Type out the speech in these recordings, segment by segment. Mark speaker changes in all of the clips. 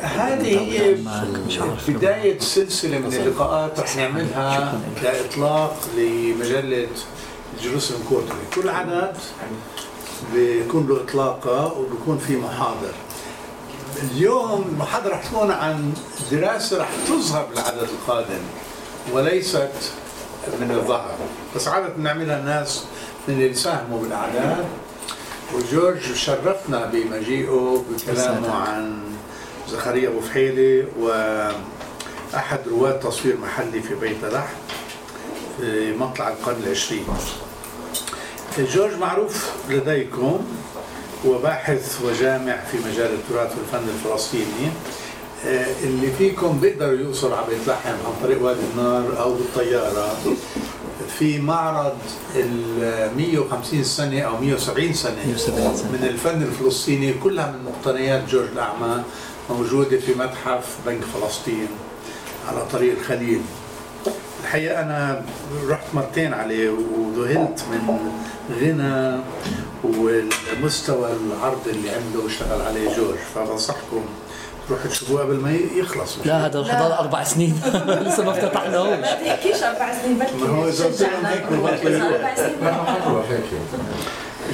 Speaker 1: هذه هي بداية سلسلة من اللقاءات رح نعملها كإطلاق لمجلة جيروسلم كورتري كل عدد بيكون له إطلاقة وبيكون في محاضر. اليوم المحاضرة رح تكون عن دراسة رح تظهر بالعدد القادم وليست من الظهر. بس عادة بنعملها الناس من اللي ساهموا بالأعداد. وجورج شرفنا بمجيئه بكلامه عن زكريا ابو فحيلي وأحد رواد تصوير محلي في بيت لحم في مطلع القرن العشرين جورج معروف لديكم هو باحث وجامع في مجال التراث والفن الفلسطيني آه، اللي فيكم بيقدروا يوصلوا على بيت لحم عن طريق وادي النار أو بالطيارة في معرض ال 150 سنة أو 170 سنة
Speaker 2: 170 سنة.
Speaker 1: من الفن الفلسطيني كلها من مقتنيات جورج الأعمى موجودة في متحف بنك فلسطين على طريق الخليل. الحقيقة أنا رحت مرتين عليه وذهلت من غنى والمستوى العرض اللي عمله واشتغل عليه جورج. فبنصحكم تروحوا تشوفوه قبل ما يخلص.
Speaker 2: لا هذا الحضاره أربع سنين. لسه ما افتتحناهوش
Speaker 3: ما تحكيش أربع سنين بلكي
Speaker 1: ما هو إذا قلت لهم هيك؟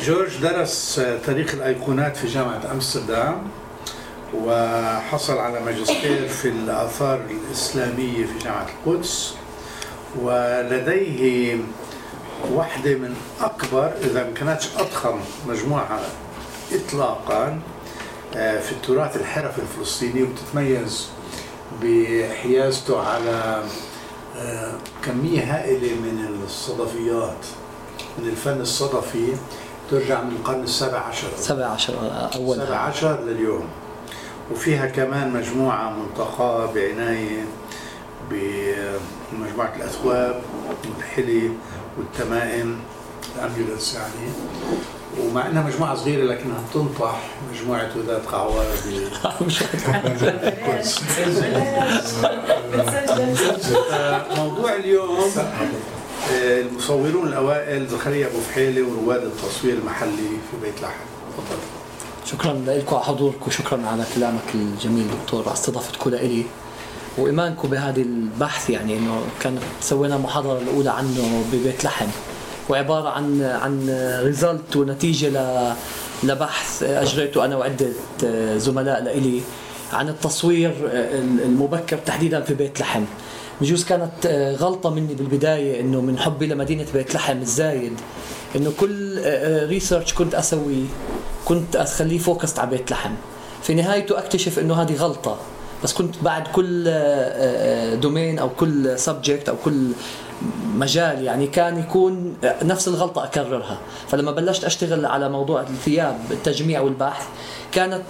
Speaker 1: جورج درس تاريخ الأيقونات في جامعة أمستردام. وحصل على ماجستير في الآثار الإسلامية في جامعة القدس ولديه واحدة من أكبر إذا ما كانتش أضخم مجموعة اطلاقا آه، في التراث الحرفي الفلسطيني وبتتميز بحيازته على آه، كميه هائلة من الصدفيات من الفن الصدفي ترجع من القرن السابع عشر.
Speaker 2: 17 اول
Speaker 1: السابع عشر لليوم. وفيها كمان مجموعة منتقاة بعناية بمجموعة الأثواب والحلي والتمائم الأمبيولنس يعني. ومع إنها مجموعة صغيرة لكنها بتنطح مجموعة وداد قعوار موضوع اليوم آه، المصورون الأوائل زكريا أبو فحيلة ورواد التصوير المحلي في بيت لحم تفضل.
Speaker 2: شكرا لكم على حضوركم وشكرا على كلامك الجميل دكتور. على استضافتكم لإلي وإيمانكم بهذا البحث يعني إنه كانت سوينا المحاضره الأولى عنه ببيت لحم. وعبارة عن عن result ونتيجة ل لبحث أجريته أنا وعدة زملاء لإلي عن التصوير المبكر تحديدا في بيت لحم. بجوز كانت غلطة مني بالبداية إنه من حبي لمدينة بيت لحم الزايد. إنه كل research كنت اسويه كنت أخليه focused على بيت لحم. في نهايته أكتشف إنه هذه غلطة. بس كنت بعد كل domain أو كل subject أو كل مجال يعني كان يكون نفس الغلطة أكررها. فلما بلشت أشتغل على موضوع الثياب التجميع والبحث كانت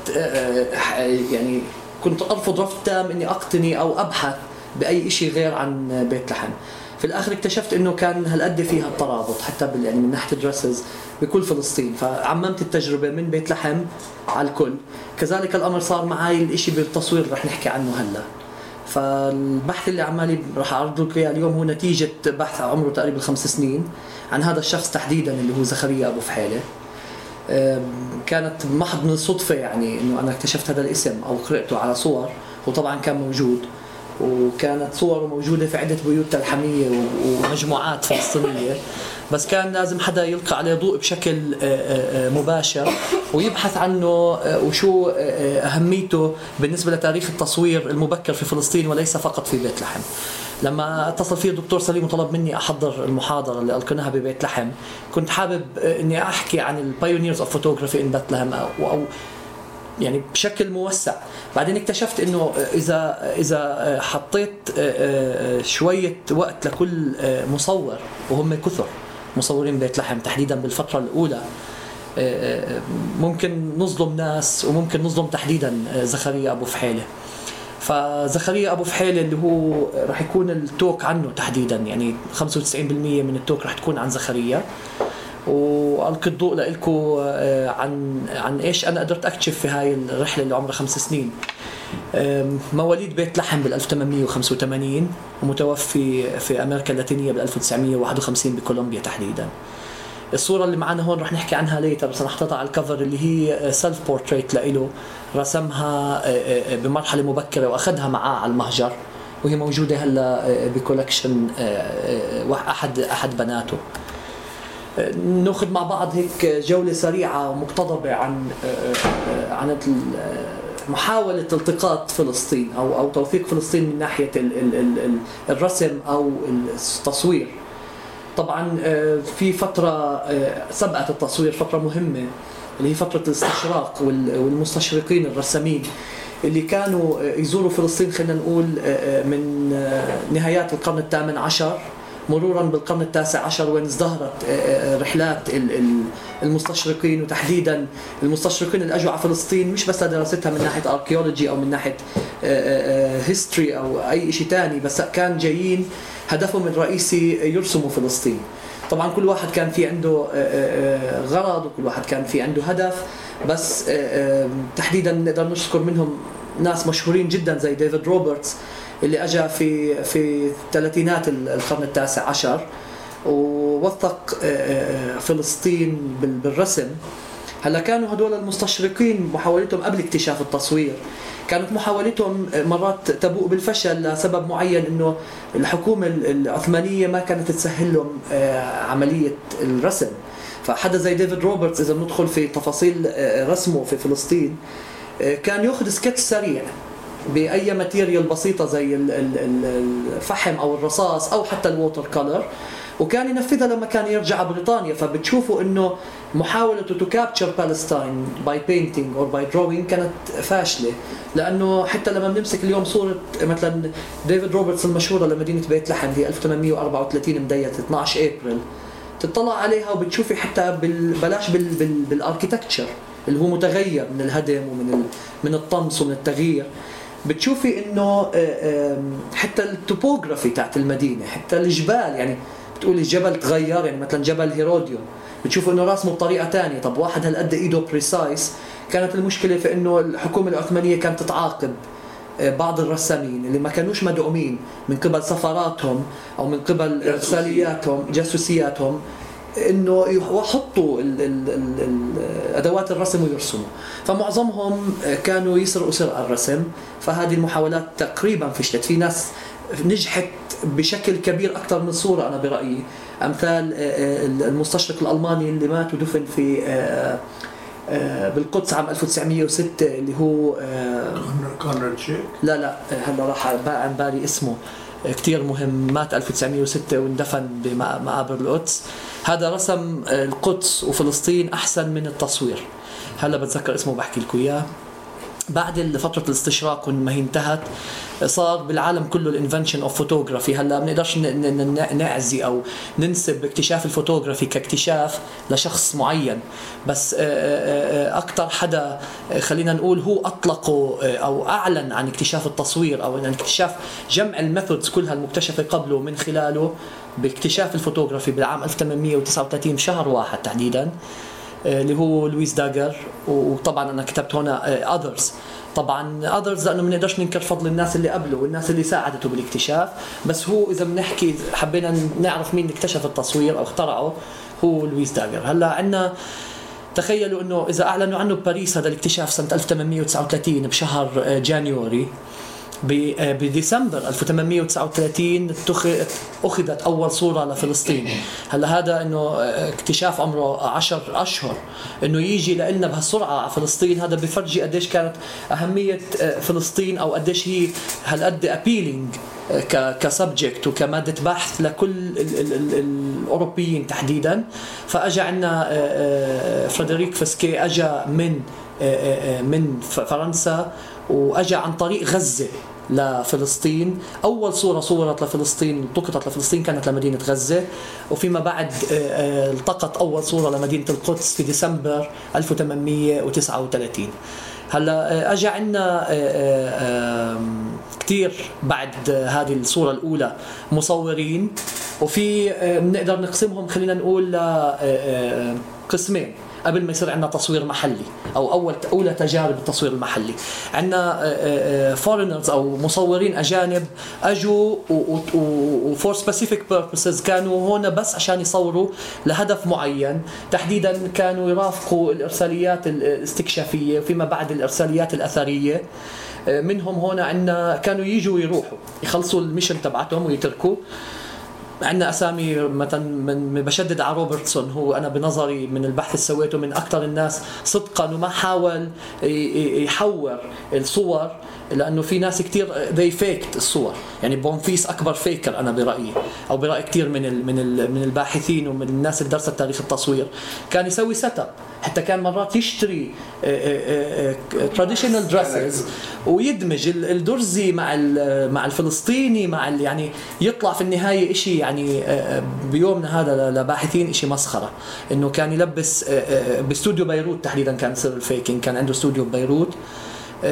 Speaker 2: يعني كنت أرفض رفض تام أني أقتني أو أبحث بأي شيء غير عن بيت لحم. في الآخر اكتشفت أنه كان هالقد فيها الترابط حتى بال يعني من ناحية ال dresses بكل فلسطين. فعممت التجربة من بيت لحم على الكل. كذلك الأمر صار معي الإشي بالتصوير رح نحكي عنه هلأ. فالبحث اللي عمالي راح اعرض لك إياه اليوم هو نتيجة بحث عمره تقريبا خمس سنين عن هذا الشخص تحديدا اللي هو زكريا أبو فحيلة. كانت محض من الصدفه يعني إنه أنا اكتشفت هذا الاسم أو قرأته على صور وطبعا كان موجود. وكانت صوره موجودة في عدة بيوت تلحمية ومجموعات فلسطينية بس كان لازم حدا يلقي عليه ضوء بشكل مباشر ويبحث عنه وشو أهميته بالنسبة لتاريخ التصوير المبكر في فلسطين وليس فقط في بيت لحم. لما اتصل فيه الدكتور سليم وطلب مني أحضر المحاضرة اللي القيناها ببيت لحم كنت حابب إني أحكي عن ال pioneers of photography in Bethlehem أو, يعني بشكل موسع. بعدين اكتشفت إنه إذا إذا حطيت شوية وقت لكل مصور وهم كثر مصورين بيت لحم تحديدا بالفترة الأولى ممكن نظلم ناس وممكن نظلم تحديدا زكريا أبو فحيلة. فزكريا أبو فحيلة اللي هو راح يكون التوك عنه تحديدا يعني 95% من التوك راح تكون عن زكريا. والقي الضوء لكم عن عن إيش أنا قدرت أكتشف في هاي الرحلة اللي عمرها خمس سنين. مواليد بيت لحم بال 1885 ومتوفي في أمريكا اللاتينية بال 1951 بكولومبيا تحديدا. الصورة اللي معنا هون رح نحكي عنها later بس أنا حطيتها على ال cover اللي هي self portrait لإله رسمها آه، آه، بمرحلة مبكرة وأخذها معاه على المهجر. وهي موجودة هلأ آه، ب collection احد أحد بناته. ناخذ مع بعض هيك جولة سريعة ومقتضبة عن عن محاولة التقاط فلسطين أو أو توثيق فلسطين من ناحية الرسم أو التصوير. طبعا آه، في فترة آه، سبقت التصوير فترة مهمة اللي هي فترة الاستشراق والمستشرقين الرسامين اللي كانوا آه، يزوروا فلسطين خلينا نقول من نهايات القرن الثامن عشر. مرورا بالقرن التاسع عشر وين ازدهرت رحلات المستشرقين وتحديدا المستشرقين اللي أجوا على فلسطين مش بس لدراستها من ناحية archaeology أو من ناحية history أو أي شيء ثاني بس كان جايين هدفهم الرئيسي يرسموا فلسطين. طبعا كل واحد كان في عنده آه، آه، آه، غرض وكل واحد كان في عنده هدف بس تحديدا نقدر نذكر منهم ناس مشهورين جدا زي ديفيد روبرتس اللي اجى في في الثلاثينات القرن التاسع عشر ووثق فلسطين بالرسم. هلا كانوا هدول المستشرقين محاولتهم قبل اكتشاف التصوير. كانت محاولتهم مرات تبوء بالفشل لسبب معين إنه الحكومة العثمانية ما كانت تسهل لهم آه، عملية الرسم. فحدا زي ديفيد روبرتس إذا بندخل في تفاصيل آه، رسمه في فلسطين آه، كان ياخذ سكتش سريع. بأي material بسيطة زي الفحم أو الرصاص أو حتى ال water color وكان ينفذها لما كان يرجع بريطانيا. فبتشوفوا إنه محاولة to capture Palestine by painting or by drawing كانت فاشلة. لأنه حتى لما بنمسك اليوم صورة مثلا ديفيد روبرتس المشهورة لمدينة بيت لحم هي 1834 ma dated 12 إبريل. تطلع عليها وبتشوفي حتى بلاش بال architecture اللي هو متغير من الهدم ومن من الطمس ومن التغيير. بتشوفي إنه آه، حتى ال topography تاعت المدينة حتى الجبال يعني بتقولي الجبل تغير يعني مثلا جبل هيروديوم بتشوفوا إنه راسمه بطريقة ثانية طب واحد هالقد إيده precise كانت المشكلة في إنه الحكومة العثمانية كانت تتعاقب آه، بعض الرسامين اللي ما كانوش مدعومين من قبل سفراتهم أو من قبل إرسالياتهم جاسوسياتهم. إنه يحطوا أدوات الرسم ويرسموا. فمعظمهم كانوا يسرقوا سرقة الرسم. فهذه المحاولات تقريبا فشلت. في ناس نجحت بشكل كبير أكثر من صورة أنا برأيي. أمثال آه، آه، المستشرق الألماني اللي مات ودفن في آه، بالقدس عام 1906 اللي هو
Speaker 1: كونراد شيك
Speaker 2: لا لا هلا راح عن بالي اسمه. كثير مهم. مات 1906 واندفن بمقابر القدس. هذا رسم القدس وفلسطين أحسن من التصوير. هلا بتذكر اسمه بحكي لكم إياه. بعد فترة الاستشراق ما هي انتهت صار بالعالم كله ال invention of photography هلا ما بنقدرش نعزي أو ننسب اكتشاف الفوتوغرافي كاكتشاف لشخص معين. بس آه، آه، آه، أكثر حدا خلينا نقول هو أطلقه أو أعلن عن اكتشاف التصوير أو عن اكتشاف جمع ال methods كلها المكتشفة قبله من خلاله باكتشاف الفوتوغرافي بالعام 1839 بشهر واحد تحديدا. اللي هو لويس داجر. وطبعا أنا كتبت هنا others طبعا others لأنه ما بنقدرش ننكر فضل الناس اللي قبله والناس اللي ساعدته بالاكتشاف. بس هو إذا بنحكي حبينا نعرف مين اكتشف التصوير أو اخترعه هو لويس داجر. هلأ عندنا تخيلوا إنه إذا أعلنوا عنه بباريس هذا الاكتشاف سنة 1839 بشهر آه، January. آه، بديسمبر 1839 أخذت أول صورة لفلسطين. هلا هذا إنه آه، اكتشاف عمره 10 أشهر. إنه يجي لنا بهالسرعة على فلسطين. هذا بفرجي قديش كانت أهمية آه، فلسطين أو قديش هي هالقد appealing ك subject وكمادة بحث لكل الأوروبيين تحديدا. فاجى عندنا فريدريك فسكي اجى من من فرنسا. واجى عن طريق غزة لفلسطين. أول صورة صورت لفلسطين التقطت لفلسطين كانت لمدينة غزة. وفيما بعد آه، آه، التقط أول صورة لمدينة القدس في ديسمبر 1839 هلأ آه، اجى عندنا كثير بعد هذه الصورة الأولى مصورين. وفي بنقدر نقسمهم خلينا نقول لقسمين قبل ما يصير عندنا تصوير محلي أو أول أولى تجارب التصوير المحلي. عندنا foreigners أو مصورين أجانب أجوا و for specific purposes كانوا هون بس عشان يصوروا لهدف معين. تحديدا كانوا يرافقوا الإرساليات الاستكشافية وفيما بعد الإرساليات الأثرية. منهم هون عندنا كانوا يجوا ويروحوا يخلصوا ال mission تبعتهم ويتركوا. عندنا أسامي مثلا من بشدد على روبرتسون هو أنا بنظري من البحث اللي سويته من أكثر الناس صدقا وما حاول يحور الصور لأنه في ناس كثير they faked الصور. يعني بونفيس أكبر faker أنا برأيي. أو برأي كثير من ال من ال من الباحثين ومن الناس اللي درست تاريخ التصوير. كان يسوي set up حتى كان مرات يشتري traditional dresses ويدمج الدرزي مع مع الفلسطيني مع يعني يطلع في النهاية شيء يعني بيومنا هذا لباحثين شيء مسخرة. إنه كان يلبس باستوديو بيروت تحديدا كان يصير ال faking. كان عنده استوديو ببيروت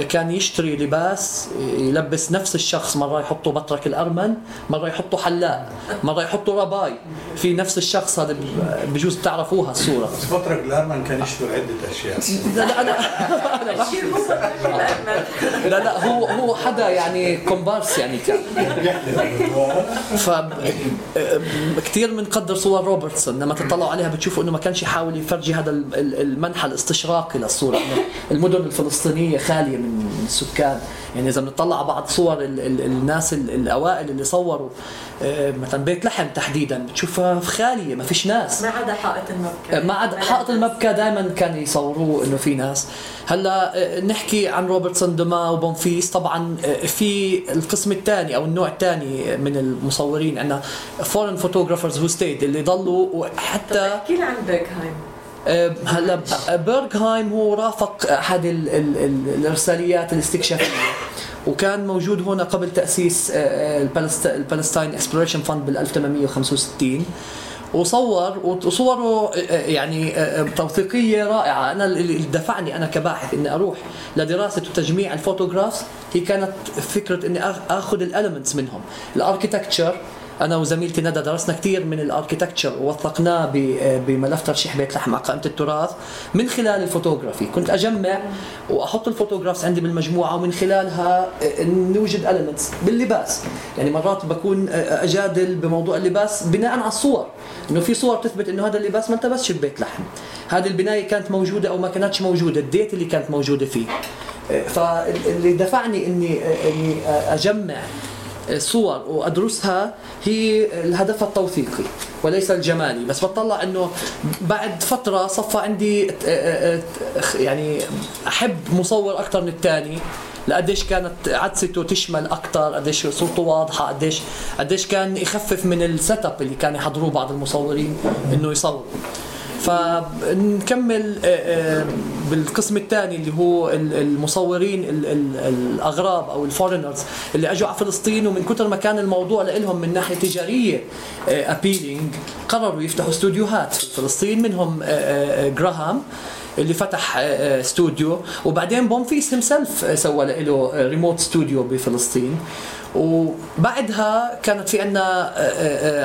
Speaker 2: كان يشتري لباس يلبس نفس الشخص مرة يحطوا بطرك الأرمن مرة يحطوا حلاق مرة يحطوا rabbi. في نفس الشخص هذا بجوز بتعرفوها الصورة.
Speaker 1: بس بطرك الأرمن كان يشتغل عدة أشياء.
Speaker 2: لا لا أنا لا لا هو هو حدا يعني كومبارس يعني كان. ف كثير بنقدر صور روبرتسون لما تطلعوا عليها بتشوفوا إنه ما كانش يحاول يفرجي هذا المنحى الاستشراقي للصورة. المدن الفلسطينية خالية. من السكان. يعني إذا بنطلع بعض صور ال ال الناس ال الأوائل اللي صوروا مثلا بيت لحم تحديدا بتشوفها خالية ما فيش ناس.
Speaker 3: ما عدا حائط المبكى.
Speaker 2: ما عدا حائط المبكى دائما كان يصوروه إنه في ناس. هلأ نحكي عن روبرتسون دوما وبونفيس. طبعا في القسم الثاني أو النوع الثاني من المصورين عندنا foreign photographers who stayed اللي ضلوا حتى
Speaker 3: احكي لي عن بيرغهايم
Speaker 2: هلا بيرغهايم هو رافق أحد ال ال ال الإرساليات الاستكشافية وكان موجود هنا قبل تأسيس ال Palestine Exploration Fund بال 1865 وصور وصوره يعني توثيقية رائعة. أنا اللي دفعني أنا كباحث إني أروح لدراسة وتجميع ال photographs هي كانت فكرة إني آخذ ال elements منهم. ال architecture أنا وزميلتي ندى درسنا كثير من ال architecture ووثقناه بملف ترشيح بيت لحم على قائمة التراث. من خلال الفوتوغرافي كنت أجمع وأحط ال photographs عندي بالمجموعة ومن خلالها نوجد elements باللباس. يعني مرات بكون أجادل بموضوع اللباس بناء على الصور. إنه في صور تثبت إنه هذا اللباس ما التبسش ببيت لحم. هذه البناية كانت موجودة أو ما كانتش موجودة ال date اللي كانت موجودة فيه. فاللي دفعني إني إني أجمع صور وأدرسها هي الهدف التوثيقي وليس الجمالي. بس بطلع إنه بعد فترة صفى عندي يعني أحب مصور أكثر من الثاني لقديش كانت عدسته تشمل أكثر قديش صورته واضحة قديش قديش كان يخفف من ال set up اللي كان يحضروه بعض المصورين إنه يصوروا. فنكمل بالقسم الثاني اللي هو المصورين الأغراب أو ال foreigners اللي أجوا على فلسطين ومن كثر ما كان الموضوع لهم من ناحية تجارية appealing قرروا يفتحوا استوديوهات في فلسطين منهم جراهام اللي فتح استوديو وبعدين بونفيس himself سوى له remote studio بفلسطين. وبعدها كانت في عندنا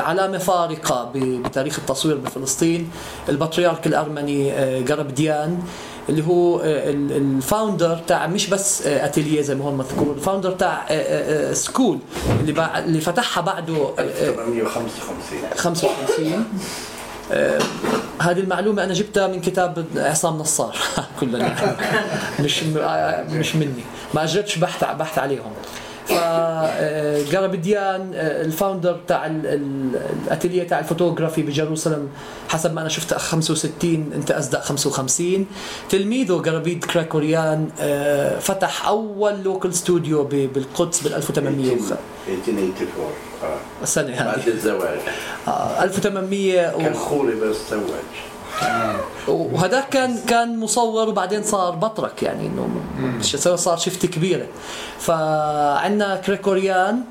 Speaker 2: علامة فارقة بتاريخ التصوير بفلسطين. البطريرك الأرمني جربديان اللي هو ال founder تاع مش بس أتيلية زي ما هو مذكور ال founder تاع school اللي اللي فتحها بعده
Speaker 1: 1855
Speaker 2: 55 آه هذه المعلومة أنا جبتها من كتاب عصام نصار كلنا. مش مش مني. ما أجرتش بحث بحث عليهم. فجربديان ال founder تاع الأتيلية تاع ال photography ب Jerusalem حسب ما أنا شفت 65 أنت أصدق 55 تلميذه جرابيد كراكوريان فتح أول local studio بالقدس بال 1800
Speaker 4: 1884
Speaker 2: السنة هذه.
Speaker 4: بعد الزواج.
Speaker 2: 1800
Speaker 4: كان خوري بس زواج.
Speaker 2: وهذاك كان كان مصور وبعدين صار بطرك يعني إنه صار shift كبيرة. فعندنا كريكوريان.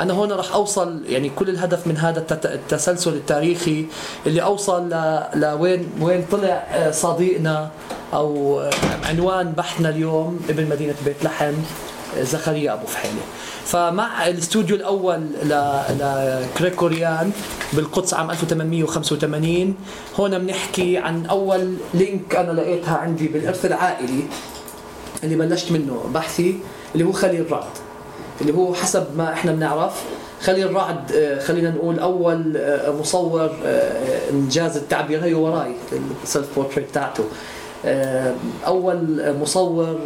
Speaker 2: أنا هون راح أوصل يعني كل الهدف من هذا التسلسل التاريخي اللي أوصل لوين وين طلع صديقنا أو عنوان بحثنا اليوم ابن مدينة بيت لحم. زكريا أبو فحيله فمع الاستوديو الأول لكريكوريان بالقدس عام 1885 هون بنحكي عن أول link أنا لقيتها عندي بالإرث العائلي اللي بلشت منه بحثي اللي هو خليل رعد. اللي هو حسب ما إحنا بنعرف خليل رعد آه، خلينا نقول أول آه، مصور آه، إن جاز التعبير هي وراي ال self portrait تاعته أول مصور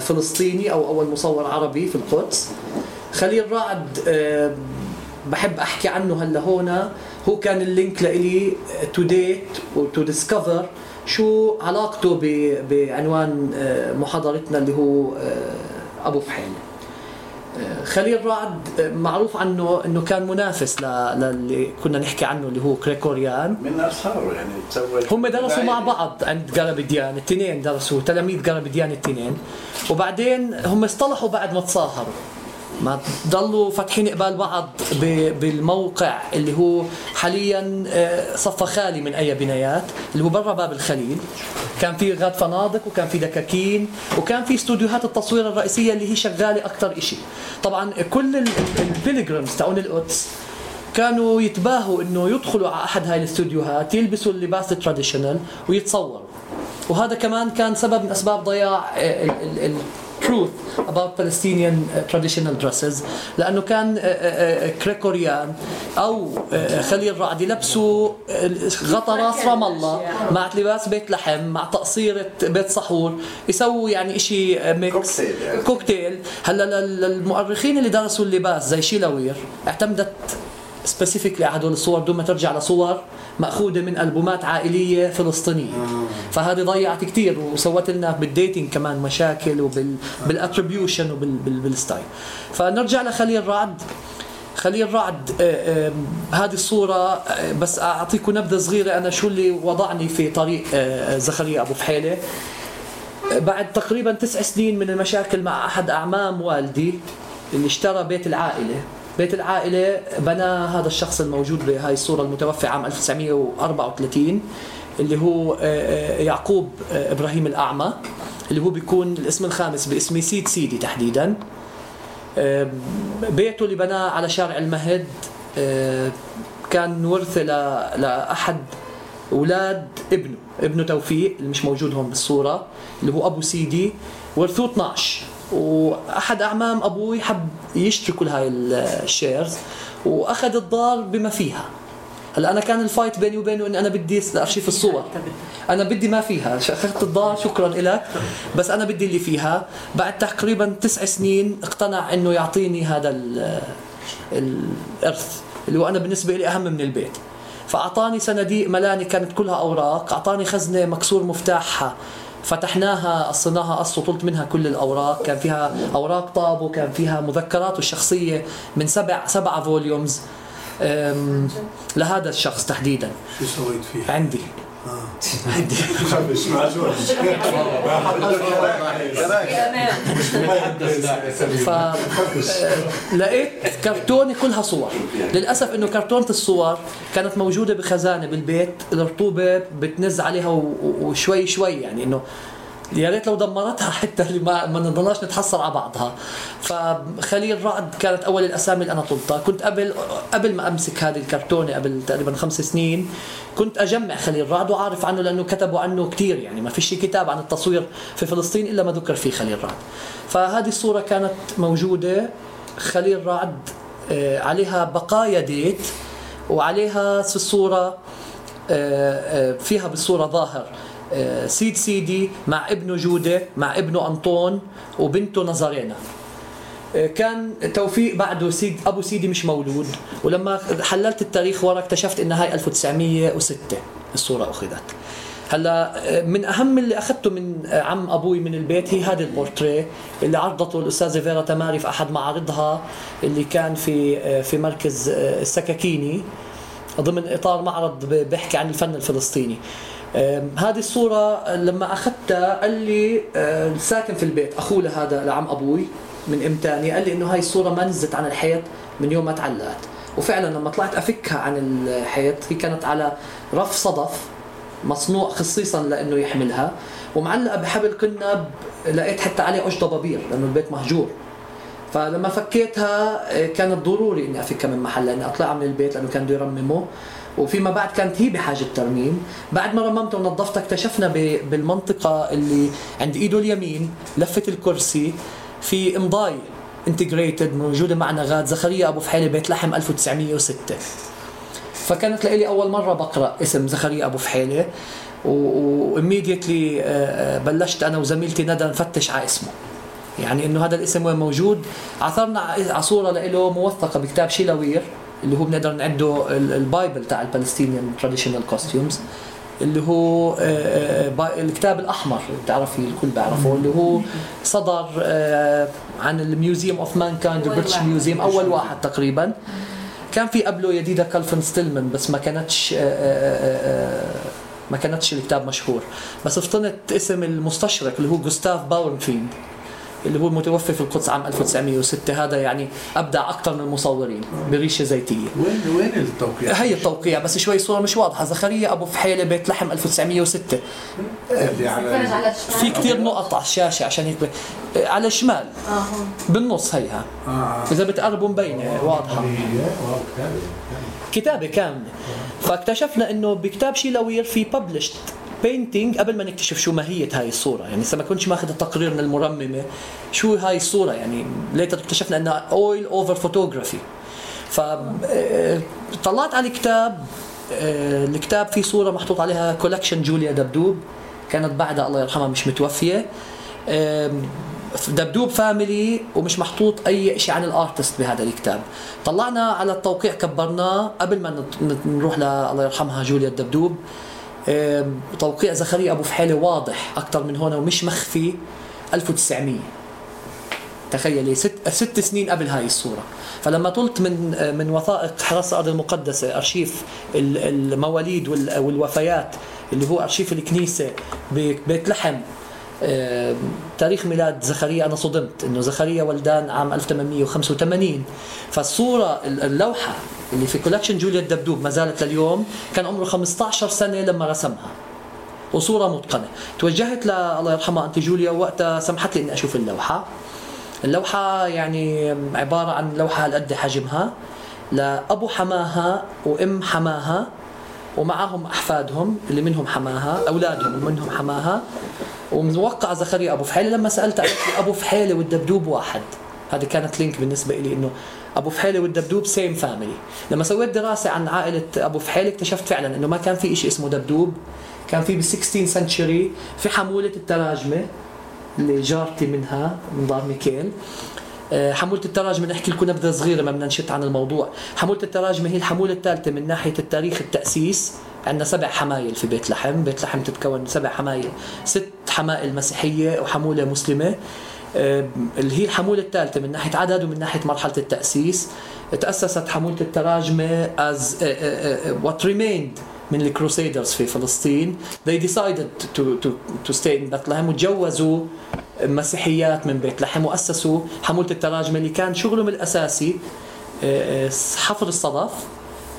Speaker 2: فلسطيني أو أول مصور عربي في القدس. خليل رعد بحب أحكي عنه هلا هون. هو كان ال link لإلي to date وتو ديسكفر شو علاقته بعنوان محاضرتنا اللي هو أبو فحيل. خليل رعد معروف عنه إنه كان منافس للي كنا نحكي عنه اللي هو كريكوريان
Speaker 4: من اصهاره يعني تسوى
Speaker 2: هم درسوا مع بعض عند جرابديان الاثنين درسوا تلاميذ جرابديان الاثنين وبعدين هم اصطلحوا بعد ما تصاهروا ما ضلوا فاتحين قبال بعض بالموقع اللي هو حاليا آه، صفى خالي من أي بنايات اللي هو برا باب الخليل. كان في غاد فنادق وكان في دكاكين وكان في استوديوهات التصوير الرئيسية اللي هي شغالة أكثر شيء طبعا كل ال pilgrims تاعون القدس كانوا يتباهوا إنه يدخلوا على أحد هاي الاستوديوهات يلبسوا اللباس ال traditional ويتصوروا. وهذا كمان كان سبب من أسباب ضياع truth about Palestinian uh, traditional dresses. لأنه كان كريكوريان uh, uh, أو خليل رعد يلبسوا غطا راس رام الله مع لباس بيت لحم مع تقصيرة بيت ساحور يسووا يعني شيء mix كوكتيل هلأ للمؤرخين اللي درسوا اللباس زي شيلاوير اعتمدت specifically على هدول الصور دون ما ترجع لصور مأخوذة من ألبومات عائلية فلسطينية. آه. فهذه ضيعت كثير وسوت لنا بال dating كمان مشاكل وبال attribution وبال style فنرجع لخليل رعد. خليل رعد آه، آه، هذه الصورة بس أعطيكم نبذة صغيرة أنا شو اللي وضعني في طريق زكريا أبو فحيلة. بعد تقريبا تسع سنين من المشاكل مع أحد أعمام والدي اللي اشترى بيت العائلة بيت العائلة بنى هذا الشخص الموجود بهاي الصورة المتوفى عام 1934 اللي هو آه، آه، يعقوب آه، إبراهيم الأعمى اللي هو بيكون الاسم الخامس باسم سيد سيدي تحديدا. بيته اللي بناه على شارع المهد كان ورثة لأحد أولاد ابنه ابنه توفيق اللي مش موجود هون بالصورة اللي هو أبو سيدي ورثوه 12 وأحد أعمام أبوي حب يشتري كل هاي ال shares وأخذ الدار بما فيها. هلا أنا كان ال fight بيني وبينه إني أنا بدي ارشيف الصور؟ أنا بدي ما فيها. أخذت الدار شكرا لك بس أنا بدي اللي فيها. بعد تقريبا تسع سنين اقتنع إنه يعطيني هذا الإرث اللي هو أنا بالنسبة لي أهم من البيت. فأعطاني صناديق ملاني كانت كلها أوراق أعطاني خزنة مكسور مفتاحها. فتحناها قصيناها قص وطلت منها كل الأوراق. كان فيها أوراق طابو كان فيها مذكراته الشخصية من سبع سبعه فوليومز. لهذا الشخص تحديدا.
Speaker 1: شو سويت فيه؟
Speaker 2: عندي. لقيت كرتونة كلها صور. للأسف إنه كرتونة الصور كانت موجودة بخزانة بالبيت الرطوبة بتنز عليها وشوي شوي يعني إنه يا ريت لو دمرتها حتى ما ما نضلناش نتحصل على بعضها. فخليل رعد كانت أول الأسامي اللي أنا طلبتها. كنت قبل قبل ما أمسك هذه الكرتونة قبل تقريبا خمس سنين كنت أجمع خليل رعد وعارف عنه لأنه كتبوا عنه كثير يعني ما فيش كتاب عن التصوير في فلسطين إلا ما ذكر فيه خليل رعد. فهذه الصورة كانت موجودة. خليل رعد آه، عليها بقايا ديت وعليها في الصورة آه، آه، فيها بالصورة ظاهر. سيد سيدي مع ابنه جودة مع ابنه أنطون وبنته نظرينا. آه، كان توفيق بعده سيد أبو سيدي مش مولود. ولما حللت التاريخ ورا اكتشفت إن هاي 1906 الصورة أخذت. هلا آه، من أهم اللي أخذته من عم أبوي من البيت هي هذه البورتريه اللي عرضته الاستاذه فيرا تماري في أحد معارضها اللي كان في في مركز السكاكيني ضمن إطار معرض بيحكي عن الفن الفلسطيني. هذه الصورة لما أخذتها قال لي ساكن في البيت. أخوه لهذا لعم أبوي من إمتاني قال لي إنه هاي الصورة ما نزلت عن الحيط من يوم ما تعلقت. وفعلا لما طلعت أفكها عن الحيط هي كانت على رف صدف مصنوع خصيصا لأنه يحملها. ومعلقة بحبل قنب لقيت حتى عليه عش ضبابير لأنه البيت مهجور. فلما فكيتها آه، كانت ضروري إني أفكها من محل لاني أطلعها من البيت لأنه كان بده يرممه. وفيما بعد كانت هي بحاجة ترميم. بعد ما رممتها ونظفتها اكتشفنا بالمنطقة اللي عند إيده اليمين لفه الكرسي في امضاي integrated موجودة معنا غاد زكريا أبو فحيلة بيت لحم 1906 فكانت لإلي أول مرة بقرأ اسم زكريا أبو فحيلة و immediately بلشت أنا وزميلتي ندى نفتش على اسمه. يعني إنه هذا الاسم وين موجود؟ عثرنا على صوره له موثقة بكتاب شيلاوير اللي هو بنقدر نعده ال- bible تاع ال Palestinian traditional costumes اللي هو آه، آه، الكتاب الأحمر بتعرفي الكل بيعرفه اللي هو صدر آه، عن ال Museum of
Speaker 3: Mankind
Speaker 2: ال
Speaker 3: British.
Speaker 2: Museum أول واحد تقريبا. كان في قبله يديدا كالفن ستيلمان بس ما كانتش ما كانتش الكتاب مشهور. بس فطنت اسم المستشرق اللي هو جوستاف باورنفيلد اللي هو المتوفي في القدس عام 1906 هذا يعني أبدع أكثر من المصورين بريشه زيتية.
Speaker 1: وين وين التوقيع؟
Speaker 2: هي التوقيع بس شوي صورة مش واضحة. زكريا أبو فحيلة بيت لحم 1906
Speaker 1: اللي
Speaker 5: فرج
Speaker 1: على
Speaker 5: على الشمال.
Speaker 2: في كثير نقط على الشاشة عشان هيك على الشمال.
Speaker 3: هون.
Speaker 2: بالنص هيها.
Speaker 1: آه.
Speaker 2: إذا بتقربوا مبينة واضحة. كتابة كاملة. فاكتشفنا إنه بكتاب شيلاوير في ببلشت بينتينج قبل ما نكتشف شو ماهية هاي الصورة. يعني لسه ما كنتش ماخذ التقرير من المرممة شو هاي الصورة؟ يعني later اكتشفنا إنها oil over photography ف آه، طلعت على الكتاب آه، الكتاب فيه صورة محطوط عليها collection جوليا دبدوب. كانت بعدها الله يرحمها مش متوفية. آم، دبدوب family ومش محطوط أي شيء عن ال artist بهذا الكتاب. طلعنا على التوقيع كبرناه قبل ما نروح ل الله يرحمها جوليا الدبدوب. توقيع زكريا أبو فحيلة واضح أكثر من هون ومش مخفي. 1900 تخيلي ست ست سنين قبل هاي الصورة. فلما طلت من من وثائق حراسه الأرض المقدسة أرشيف ال- المواليد وال- والوفيات اللي هو أرشيف الكنيسة ببيت لحم آه، تاريخ ميلاد زكريا أنا صدمت إنه زكريا ولدان عام 1885 فالصورة ال- اللوحة اللي في كولكشن جوليا الدبدوب ما زالت لليوم كان عمره 15 سنة لما رسمها. وصورة متقنة. توجهت ل الله يرحمها انت جوليا وقتها سمحت لي إني أشوف اللوحة. اللوحة يعني عبارة عن لوحة هالقد حجمها. لأبو حماها وأم حماها. ومعهم أحفادهم اللي منهم حماها أولادهم اللي منهم حماها. وموقع زكريا أبو فحيلة لما سألت قالت لي أبو فحيلة والدبدوب واحد. هذه كانت link بالنسبة لي إنه أبو فحيلة والدبدوب same family لما سويت دراسة عن عائلة أبو فحيلة اكتشفت فعلا إنه ما كان في شيء اسمه دبدوب. كان في بال 16 century في حمولة التراجمة اللي جارتي منها من دار ميكيل حمولة التراجم نحكي لكم نبذة صغيرة ما بدنا نشت عن الموضوع. حمولة التراجم هي الحمولة الثالثة من ناحية التاريخ التأسيس. عندنا سبع حمايل في بيت لحم. بيت لحم تتكون من سبع حمايل ست حمائل مسيحية وحمولة مسلمة. آه، اللي هي الحمولة الثالثة من ناحية عدد ومن ناحية مرحلة التأسيس. تأسست حمولة التراجمة as what remained من الكروسيدرز في فلسطين. They decided to, to, to stay in Bethlehem وتجوزوا مسيحيات من بيت لحم وأسسوا حمولة التراجمة اللي كان شغلهم الأساسي آه، آه، حفر الصدف.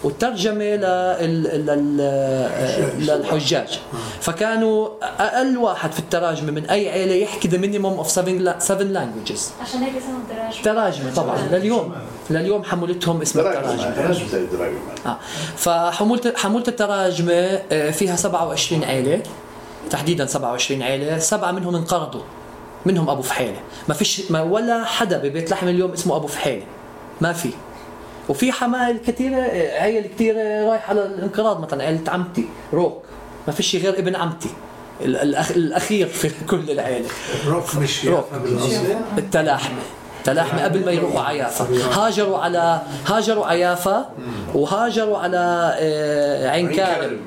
Speaker 2: والترجمة لل- لل- آه، للحجاج. فكانوا أقل واحد في التراجمة من أي عيلة يحكي the minimum of seven, la- seven languages.
Speaker 5: عشان هيك اسمه الدراج
Speaker 2: تراجمة طبعا. لليوم. لليوم حمولتهم اسمها
Speaker 4: دراجة
Speaker 2: آه. فحمولة حمولة التراجمة آه، فيها 27 عيلة. تحديدا 27 عيلة. سبعة منهم انقرضوا. منهم أبو فحيلة. ما فيش ما ولا حدا ببيت لحم اليوم اسمه أبو فحيلة. ما في. وفي حمايل كثيرة آه، عيل كثيرة رايح على الانقراض. مثلا عيلة عمتي روك ما فيش غير ابن عمتي ال- الأخ... الأخير في كل العيلة.
Speaker 1: روك مش
Speaker 2: روك. التلاحمة. التلاحمة قبل ما يروحوا على يافا هاجروا على هاجروا على يافا وهاجروا على آه، عين كارم.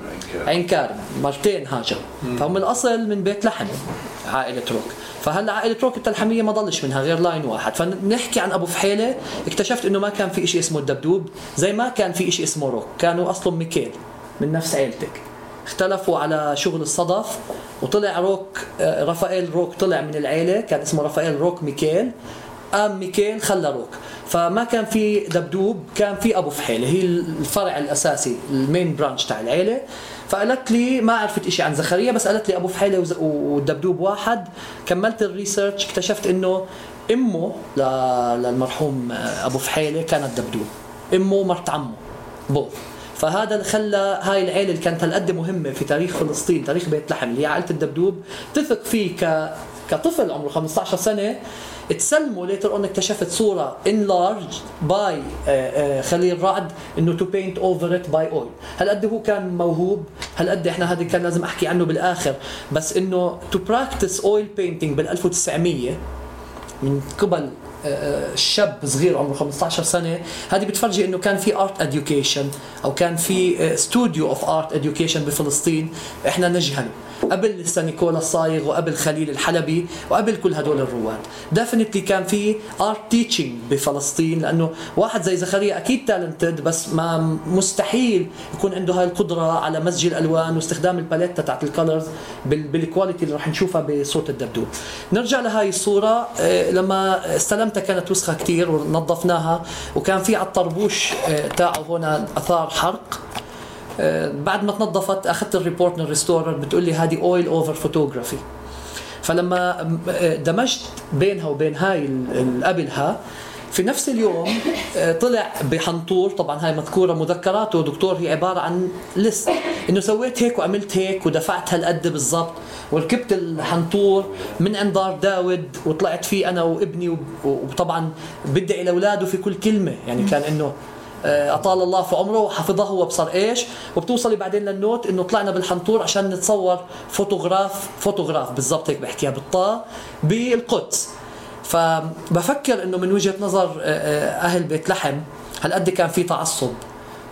Speaker 2: عين كارم. مرتين هاجروا. فهم الأصل من بيت لحم عائلة روك. فهلا عائلة روك التلحمية ما ضلش منها غير line واحد؟ فنحكي عن أبو فحيلة اكتشفت إنه ما كان في شيء اسمه الدبدوب زي ما كان في شيء اسمه روك كانوا اصلهم ميكيل من نفس عيلتك. اختلفوا على شغل الصدف وطلع روك آه، رافائيل روك طلع من العيلة كان اسمه رافائيل روك ميكيل. قام ميكيل خلى روك. فما كان في دبدوب كان في أبو فحيلة. هي الفرع الأساسي ال main branch تاع العيلة. فقالت لي ما عرفت إشي عن زكريا بس قالت لي أبو فحيلة والدبدوب واحد. كملت ال research اكتشفت إنه إمه للمرحوم أبو فحيلة كانت دبدوب. إمه ومرت عمه both فهذا اللي خلى هاي العيلة اللي كانت هالقد مهمة في تاريخ فلسطين تاريخ بيت لحم اللي هي عائلة الدبدوب تثق فيه ك كطفل عمره 15 سنة. تسلمه later on اكتشفت صورة enlarged by خليل رعد إنه to paint over it by oil هالقد هو كان موهوب هالقد إحنا هذا كان لازم أحكي عنه بالآخر. بس إنه to practice oil painting بال 1900 من قبل آه، شاب صغير عمره 15 سنة هذه بتفرجي إنه كان في art education أو كان في studio of art education بفلسطين. إحنا نجهله. قبل نيكولا الصايغ وقبل خليل الحلبي وقبل كل هدول الرواد. definitely كان في art teaching بفلسطين لأنه واحد زي زكريا أكيد talented بس ما مستحيل يكون عنده هاي القدرة على مزج الألوان واستخدام ال palette تاعت ال colors بال quality اللي رح نشوفها بصورة الدبدوب. نرجع لهاي الصورة آه، لما استلمتها كانت وسخة كتير ونظفناها وكان في على الطربوش آه، تاعه هنا أثار حرق. بعد ما تنظفت أخذت ال report من ال restorer بتقول لي هذه oil over photography فلما آه، دمجت بينها وبين هاي قبلها في نفس اليوم آه، طلع بحنطور طبعا هاي مذكورة مذكراته دكتور هي عبارة عن ليست إنه سويت هيك وعملت هيك ودفعت هالقد بالضبط وركبت الحنطور من عند دار داود وطلعت فيه أنا وابني وطبعا بدعي لأولاده في كل كلمة. يعني كان إنه آه، أطال الله في عمره وحفظه وابصر إيش؟ وبتوصلي بعدين للنوت إنه طلعنا بالحنطور عشان نتصور فوتوغراف فوتوغراف بالضبط هيك بحكيها بالطاء بالقدس. فبفكر إنه من وجهة نظر آه، آه، أهل بيت لحم هالقد كان في تعصب؟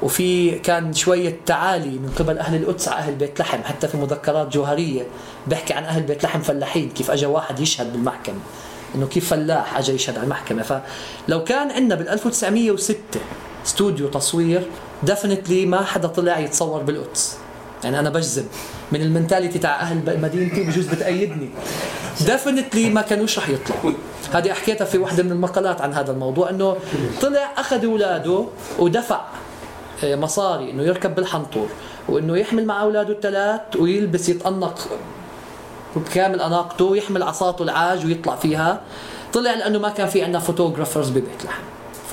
Speaker 2: وفي كان شوية تعالي من قبل أهل القدس على أهل بيت لحم حتى في مذكرات جوهرية بحكي عن أهل بيت لحم فلاحين كيف أجا واحد يشهد بالمحكمة إنه كيف فلاح أجا يشهد على المحكمة. فلو كان عندنا بال 1906 استوديو تصوير definitely ما حدا طلع يتصور بالقدس. يعني أنا بجزم من ال mentality تاع أهل مدينتي بجوز بتأيدني. definitely ما كانوش رح يطلعوا. هذه حكيتها في وحده من المقالات عن هذا الموضوع إنه طلع أخذ أولاده ودفع آه، مصاري إنه يركب بالحنطور وإنه يحمل مع أولاده الثلاث ويلبس يتأنق بكامل أناقته ويحمل عصاته العاج ويطلع فيها. طلع لأنه ما كان في عندنا photographers ببيت لحم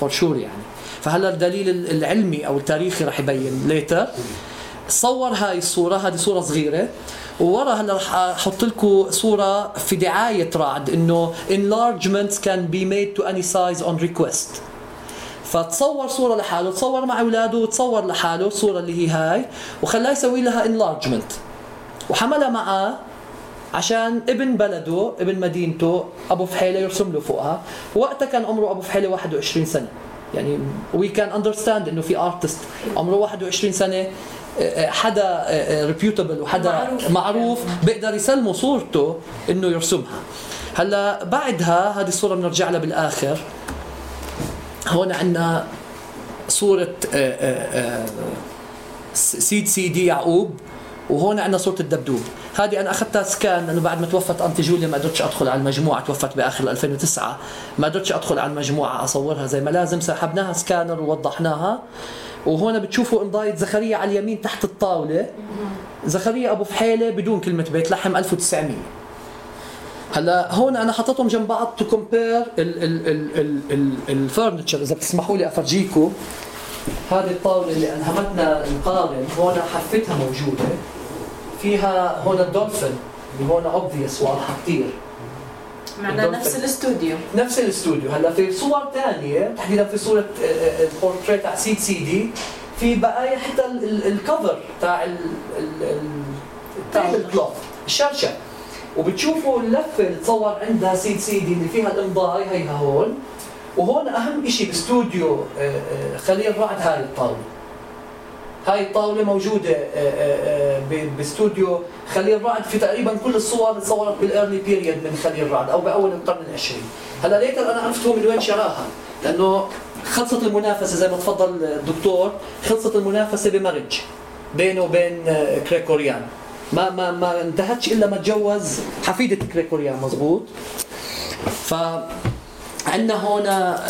Speaker 2: for sure يعني. فهلا الدليل العلمي أو التاريخي رح يبين؟ later. صور هاي الصورة هذه صورة صغيرة. وورا هلا رح أحط لكم صورة في دعاية رعد إنه enlargements can be made to any size on request. فتصور صورة لحاله تصور مع أولاده وتصور لحاله الصورة اللي هي هاي وخلاه يسوي لها enlargement. وحملها معاه عشان ابن بلده ابن مدينته أبو فحيلة يرسم له فوقها. وقتها كان عمره أبو فحيلة 21 سنة. يعني we can understand إنه في artist عمره 21 سنة آه، حدا reputable وحدا
Speaker 3: معروف.
Speaker 2: معروف بيقدر يسلمه صورته إنه يرسمها. هلأ بعدها هذه الصورة بنرجع لها بالآخر. هون عندنا صورة آه، آه، آه، سيد سيدي يعقوب. وهون عندنا صورة الدبدوب. هذه أنا أخذتها scan لأنه بعد ما توفت auntie جوليا ما قدرتش أدخل على المجموعة توفت بآخر 2009 ما قدرتش أدخل على المجموعة أصورها زي ما لازم سحبناها سكانر ووضحناها. وهون بتشوفوا امضايه زكريا على اليمين تحت الطاولة. زكريا أبو فحيلة بدون كلمة بيت لحم 1900 هلا هون أنا حطيتهم جنب بعض to compare ال furniture إذا بتسمحوا لي أفرجيكم هذه الطاولة اللي الهمتنا نقارن هون حفتها موجودة. فيها هون الدولفين اللي هون obvious واضحة كثير
Speaker 3: معنا نفس الاستوديو.
Speaker 2: نفس الاستوديو. هلأ في صور ثانية تحديدا في صورة البورتريت تاع سيد سيدي في بقايا حتى ال- ال- ال cover تاع ال- ال- ال- ال table cloth الشرشة وبتشوفوا اللفة اللي تصور عندها سيد سيدي اللي فيها الامضاء هيها هون. وهون أهم شيء باستوديو آه، آه، خليل رعد هاي الطاولة. هاي الطاولة موجودة آه، آه، آه، باستوديو خليل رعد في تقريبا كل الصور تصورت بال early period من خليل رعد أو بأول القرن العشرين. هلا later أنا عرفت هو من وين شراها؟ لأنه خلصت المنافسة زي ما تفضل الدكتور خلصت المنافسة ب marriage بينه وبين كريكوريان. ما ما ما انتهتش إلا ما تجوز حفيدة كريكوريان مزبوط؟ ف عندنا هون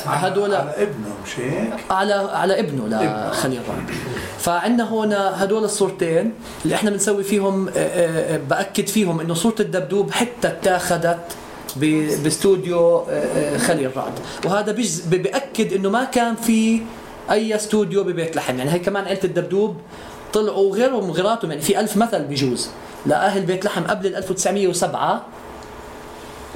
Speaker 2: هدول
Speaker 1: على ابنه مش هيك؟
Speaker 2: على على ابنه. لخليل رعد فعندنا هون هدول الصورتين اللي إحنا بنسوي فيهم آه، آه، بأكد فيهم إنه صورة الدبدوب حتى اتاخذت باستوديو آه، آه، خليل رعد وهذا بيأكد إنه ما كان في أي استوديو ببيت لحم. يعني هي كمان عيله الدبدوب طلعوا غيرهم غيراتهم. يعني في ألف مثل بيجوز لأهل بيت لحم قبل ال 1907 و- و-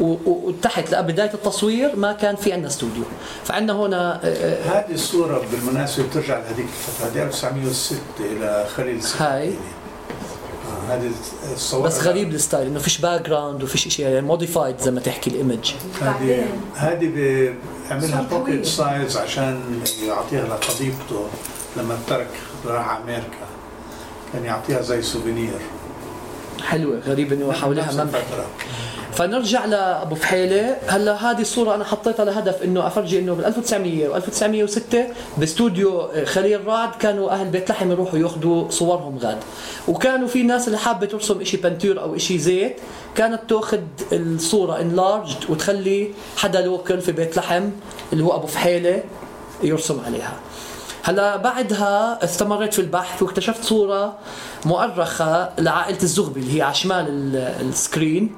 Speaker 2: وتحت لبداية التصوير ما كان في عندنا استوديو فعندنا هنا آه، آه،
Speaker 1: هذه الصورة بالمناسبة بترجع لهذيك الفترة هذه 1906 إلى خليل.
Speaker 2: هاي.
Speaker 1: آه، هذه الصور
Speaker 2: بس غريب ال style إنه فيش background وفيش شيء يعني modified زي ما تحكي ال image
Speaker 1: هذه هذه بيعملها
Speaker 3: صار pocket.
Speaker 1: size عشان يعطيها لخطيبته لما ترك راح أمريكا كان يعطيها زي souvenir
Speaker 2: حلوة غريب إنه حواليها
Speaker 1: نفس
Speaker 2: منبع. فنرجع لأبو فحيلة. هلا هذه الصورة أنا حطيتها لهدف إنه أفرجي إنه بال 1900 و 1906 باستوديو خليل رعد كانوا أهل بيت لحم يروحوا يأخذوا صورهم غاد. وكانوا في ناس اللي حابة ترسم شيء بنتور أو شيء زيت كانت تأخذ الصورة انلارجد وتخلي حدا لوكل في بيت لحم اللي هو أبو فحيلة يرسم عليها. هلا بعدها استمريت في البحث واكتشفت صورة مؤرخة لعائلة الزغبي اللي هي على شمال ال- السكرين.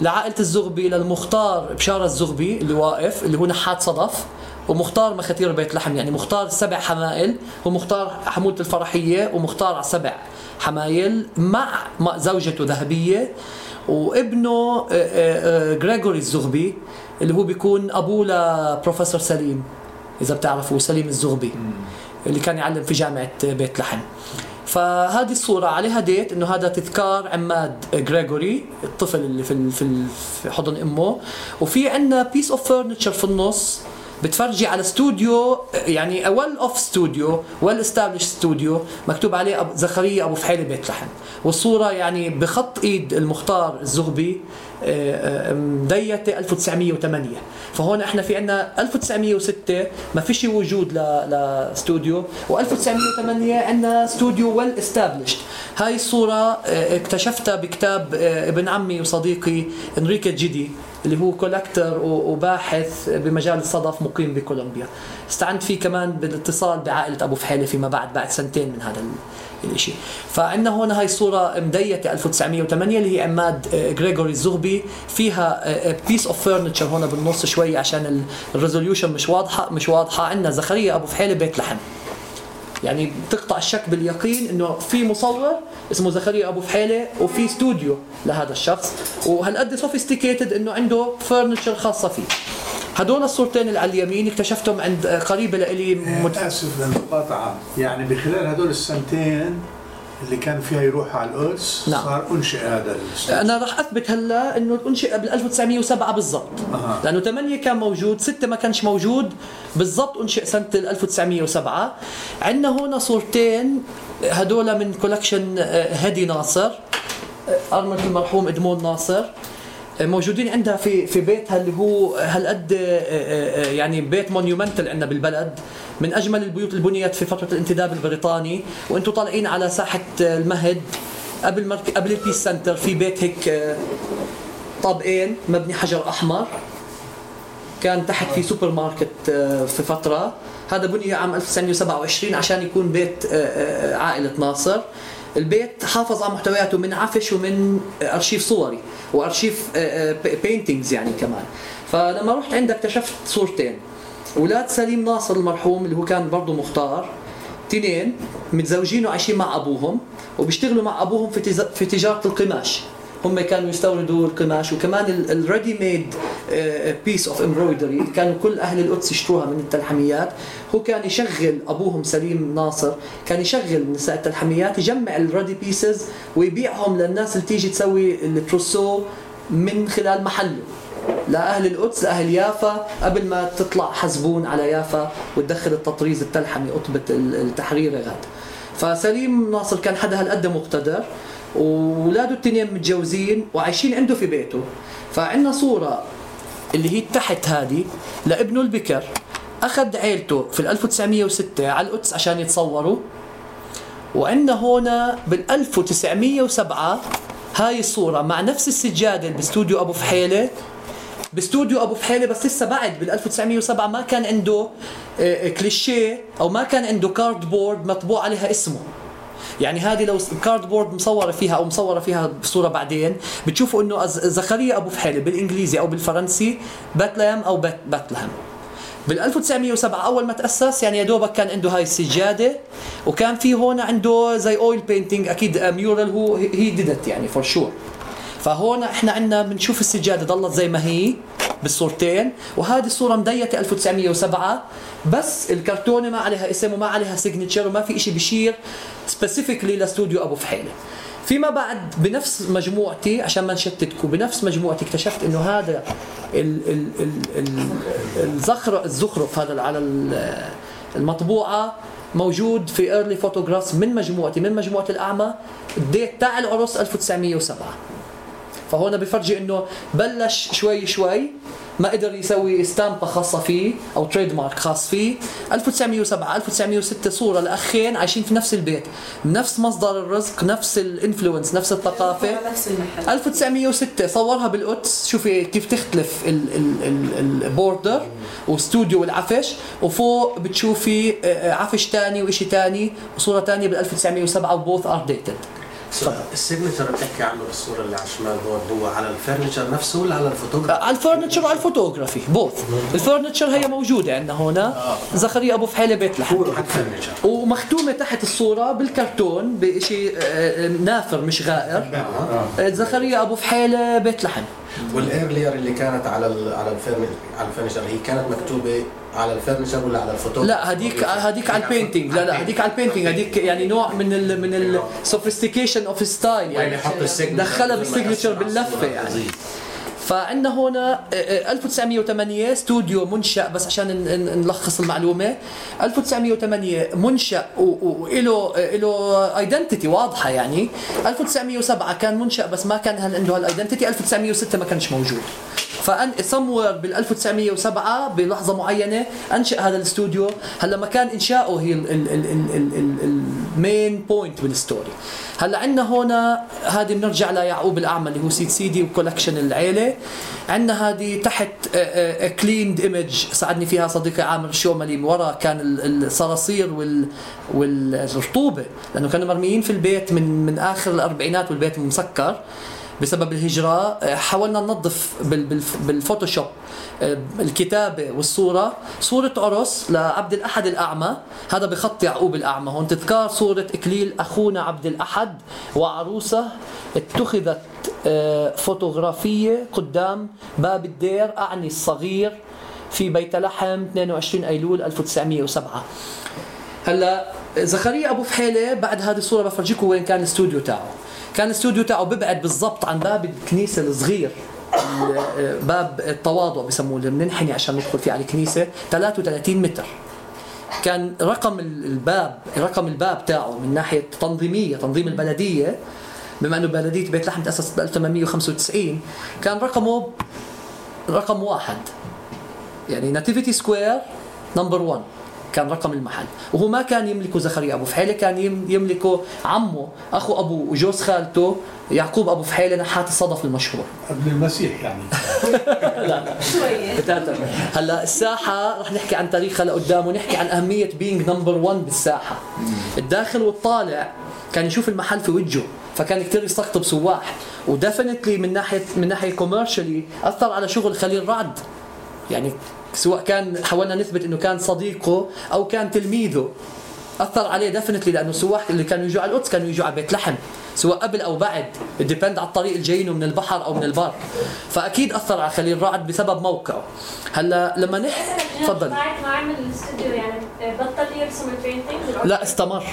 Speaker 2: لعائلة الزغبي للمختار بشارة الزغبي اللي واقف اللي هو نحات صدف. ومختار مخاتير بيت لحم يعني مختار سبع حمائل ومختار حمولة الفرحية ومختار على سبع حمايل مع زوجته ذهبية. وابنه آه، آه، آه، غريغوري الزغبي اللي هو بيكون أبوه لبروفيسور سليم إذا بتعرفوا سليم الزغبي اللي كان يعلم في جامعة بيت لحم. فهذه الصورة عليها date إنه هذا تذكار عماد غريغوري الطفل اللي في في حضن أمه. وفي عندنا piece of furniture في النص. بتفرجي على استوديو يعني well of studio well established studio مكتوب عليه أبو زكريا أبو فحيله بيت لحم. والصورة يعني بخط إيد المختار الزغبي آه، آه، مديته 1908 فهون إحنا في عندنا 1906 ما فيش وجود لاستوديو و1908 عندنا استوديو well established هاي الصورة آه، اكتشفتها بكتاب ابن عمي وصديقي انريكي جيدي اللي هو collector وباحث بمجال الصدف مقيم بكولومبيا. استعنت فيه كمان بالاتصال بعائلة أبو فحيلة فيما بعد بعد سنتين من هذا ال- الإشي. فعندنا هون هاي الصورة مديتة 1908 اللي هي عماد آه، غريغوري الزغبي. فيها piece of furniture هون بالنص شوي عشان ال resolution مش واضحة مش واضحة. عندنا زكريا أبو فحيلة بيت لحم. يعني بتقطع الشك باليقين إنه في مصور اسمه زكريا أبو فحيلة وفي استوديو لهذا الشخص. وهالقد sophisticated إنه عنده furniture خاصة فيه؟ هدول الصورتين اللي على اليمين اكتشفتهم عند قريبة لإلي مت...
Speaker 1: متاسف للمقاطعه يعني بخلال هدول السنتين اللي كان فيها يروح على القدس
Speaker 2: نعم.
Speaker 1: صار انشئ هذا الاستوديو.
Speaker 2: أنا راح أثبت هلا إنه انشئ قبل 1907 بالضبط
Speaker 1: أها.
Speaker 2: لأنه 8 كان موجود 6 ما كانش موجود بالضبط أنشئ سنة ال 1907 عندنا هون صورتين هدول من collection هدي ناصر آه، ارمله المرحوم إدمون ناصر آه، موجودين عندها في في بيتها اللي هو هالقد آه، آه، آه، يعني بيت monumental عندنا بالبلد من أجمل البيوت اللي بنيت في فترة الانتداب البريطاني. وأنتم طالعين على ساحة المهد. قبل مرك... قبل ال Peace Center في بيت هيك طابقين مبني حجر أحمر. كان تحت في سوبر ماركت في فترة. هذا بني عام 1927 عشان يكون بيت عائلة ناصر. البيت حافظ على محتوياته من عفش ومن أرشيف صوري وأرشيف paintings يعني كمان. فلما رحت عنده اكتشفت صورتين. أولاد سليم ناصر المرحوم اللي هو كان برضه مختار. تنين متزوجين وعايشين مع أبوهم وبيشتغلوا مع أبوهم في في تجارة القماش. هم كانوا يستوردوا القماش وكمان ال ready-made piece of embroidery كانوا كل أهل القدس يشتروها من التلحميات. هو كان يشغل أبوهم سليم ناصر كان يشغل نساء التلحميات يجمع ال ready pieces ويبيعهم للناس اللي تيجي تسوي ال trousseau من خلال محله. لأهل القدس لأهل يافا قبل ما تطلع حزبون على يافا وتدخل التطريز التلحمي قطبة ال- التحرير غاد فسليم ناصر كان حدا هالقد مقتدر. واولاده التنين متجوزين وعايشين عنده في بيته. فعندنا صورة اللي هي تحت هذه لابنه البكر. أخذ عيلته في ال 1906 على القدس عشان يتصوروا. وعندنا هنا بال 1907 هاي الصورة مع نفس السجادة باستوديو أبو فحيلة. باستوديو أبو فحيلة بس لسه بعد بال 1907 ما كان عنده آه، كليشيه أو ما كان عنده cardboard مطبوع عليها اسمه. يعني هذه لو cardboard مصورة فيها أو مصورة فيها بصوره بعدين بتشوفوا إنه زكريا أبو فحيلة بالإنجليزي أو بالفرنسي باتلهام أو بات باتلهام. بال 1907 أول ما تأسس يعني يا دوبك كان عنده هاي السجادة وكان في هون عنده زي oil painting أكيد mural هو he did it يعني for sure فهون إحنا عندنا بنشوف السجادة ضلت زي ما هي. بالصورتين وهذه الصورة مديته 1907 بس الكرتونة ما عليها اسم وما عليها signature وما في شيء بيشير specifically لاستوديو أبو فحيلة. فيما بعد بنفس مجموعتي عشان ما نشتتكم بنفس مجموعتي اكتشفت إنه هذا ال ال ال ال الزخرف الزخرف هذا على ال- المطبوعة موجود في early photographs من مجموعتي من مجموعة الأعمى ال date تاع العرس 1907 فهون بفرجي إنه بلش شوي شوي ما قدر يسوي ستامبا خاصة فيه أو trademark خاص فيه. 1907 1906 صورة لأخين عايشين في نفس البيت نفس مصدر الرزق نفس ال influence نفس الثقافة.
Speaker 3: نفس المحل.
Speaker 2: 1906 صورها بالقدس. شوفي كيف تختلف ال border واستوديو والعفش. وفوق بتشوفي آه، آه، عفش تاني وإشي تاني وصورة تانية بال 1907 و both are
Speaker 5: dated ال signature اللي بتحكي عنه بالصورة اللي على الشمال هون هو على ال furniture نفسه ولا على الفوتوغراف؟
Speaker 2: على ال furniture وعلى ال photography both ال furniture هي موجودة عندنا هنا زكريا أبو فحيلة بيت لحم ومختومة تحت الصورة بالكرتون بشيء آه، نافر مش غائر. آه، زكريا أبو فحيلة بيت لحم.
Speaker 5: وال earlier اللي كانت على على ال furniture هي كانت مكتوبة على ال furniture ولا على الفوتوغراف؟
Speaker 2: لا هديك هديك على ال painting لا لا هديك على ال painting هديك يعني نوع من ال من ال sophistication of
Speaker 5: style
Speaker 2: يعني
Speaker 5: يحط ال
Speaker 2: signature
Speaker 5: دخلها بال
Speaker 2: signature
Speaker 5: باللفة.
Speaker 2: يعني. فعندنا هنا آه، آه، 1908 استوديو منشأ بس عشان نلخص المعلومة. 1908 منشأ وله له identity واضحة يعني. 1907 كان منشأ بس ما كان عنده هال identity 1906 ما كانش موجود. ف in somewhere بال 1907 بلحظة معينة أنشأ هذا الاستوديو هلا مكان انشائه هي ال main point بال story هلا عندنا هنا هذه بنرجع ليعقوب الأعمى اللي هو سيد سيدي و collection العيلة. عندنا هذه تحت cleaned image ساعدني فيها صديقي عامر الشوملي ورا. كان ال- الصراصير وال والرطوبة لأنه كانوا مرميين في البيت من من آخر الأربعينات والبيت مسكر. بسبب الهجرة آه، حاولنا ننظف بال- بالف- بال Photoshop آه، الكتابة والصورة. صورة عرس لعبد الأحد الأعمى. هذا بخط يعقوب الأعمى. هون تذكار صورة إكليل أخونا عبد الأحد وعروسة اتخذت آه، فوتوغرافية قدام باب الدير أعني الصغير في بيت لحم 22 أيلول 1907 هلا زكريا أبو فحيلة بعد هذه الصورة بفرجيكم وين كان الاستوديو تاعه. كان الاستوديو تاعه ببعد بالضبط عن باب الكنيسة الصغير. ال- باب التواضع بسموه اللي بننحني عشان ندخل فيه على الكنيسة 33 متر. كان رقم ال- الباب رقم الباب تاعه من ناحية تنظيمية تنظيم البلدية. بما إنه بلدية بيت لحم تأسست ب 1895 كان رقمه رقم واحد. يعني Nativity Square number 1 كان رقم المحل. وهو ما كان يملكه زكريا أبو فحيلة كان يم- يملكه عمه أخو ابوه وجوز خالته يعقوب أبو فحيلة نحات الصدف المشهور.
Speaker 1: ابن المسيح يعني.
Speaker 3: شوية.
Speaker 2: بتاتا. هلا الساحة رح نحكي عن تاريخها لقدام ونحكي عن أهمية being number 1 بالساحة. الداخل والطالع كان يشوف المحل في وجهه فكان كثير يستقطب سواح. و definitely من ناحيه من ناحية commercially أثر على شغل خليل رعد. يعني سواء كان حاولنا نثبت إنه كان صديقه أو كان تلميذه. أثر عليه definitely لأنه السواح اللي كانوا يجوا على القدس كانوا يجوا على بيت لحم. سواء قبل أو بعد. depend على الطريق اللي جايينه من البحر أو من البر. فأكيد أثر على خليل رعد بسبب موقعه. هلا لما
Speaker 6: عمل الاستوديو يعني بطل يرسم ال painting؟
Speaker 2: لا استمر.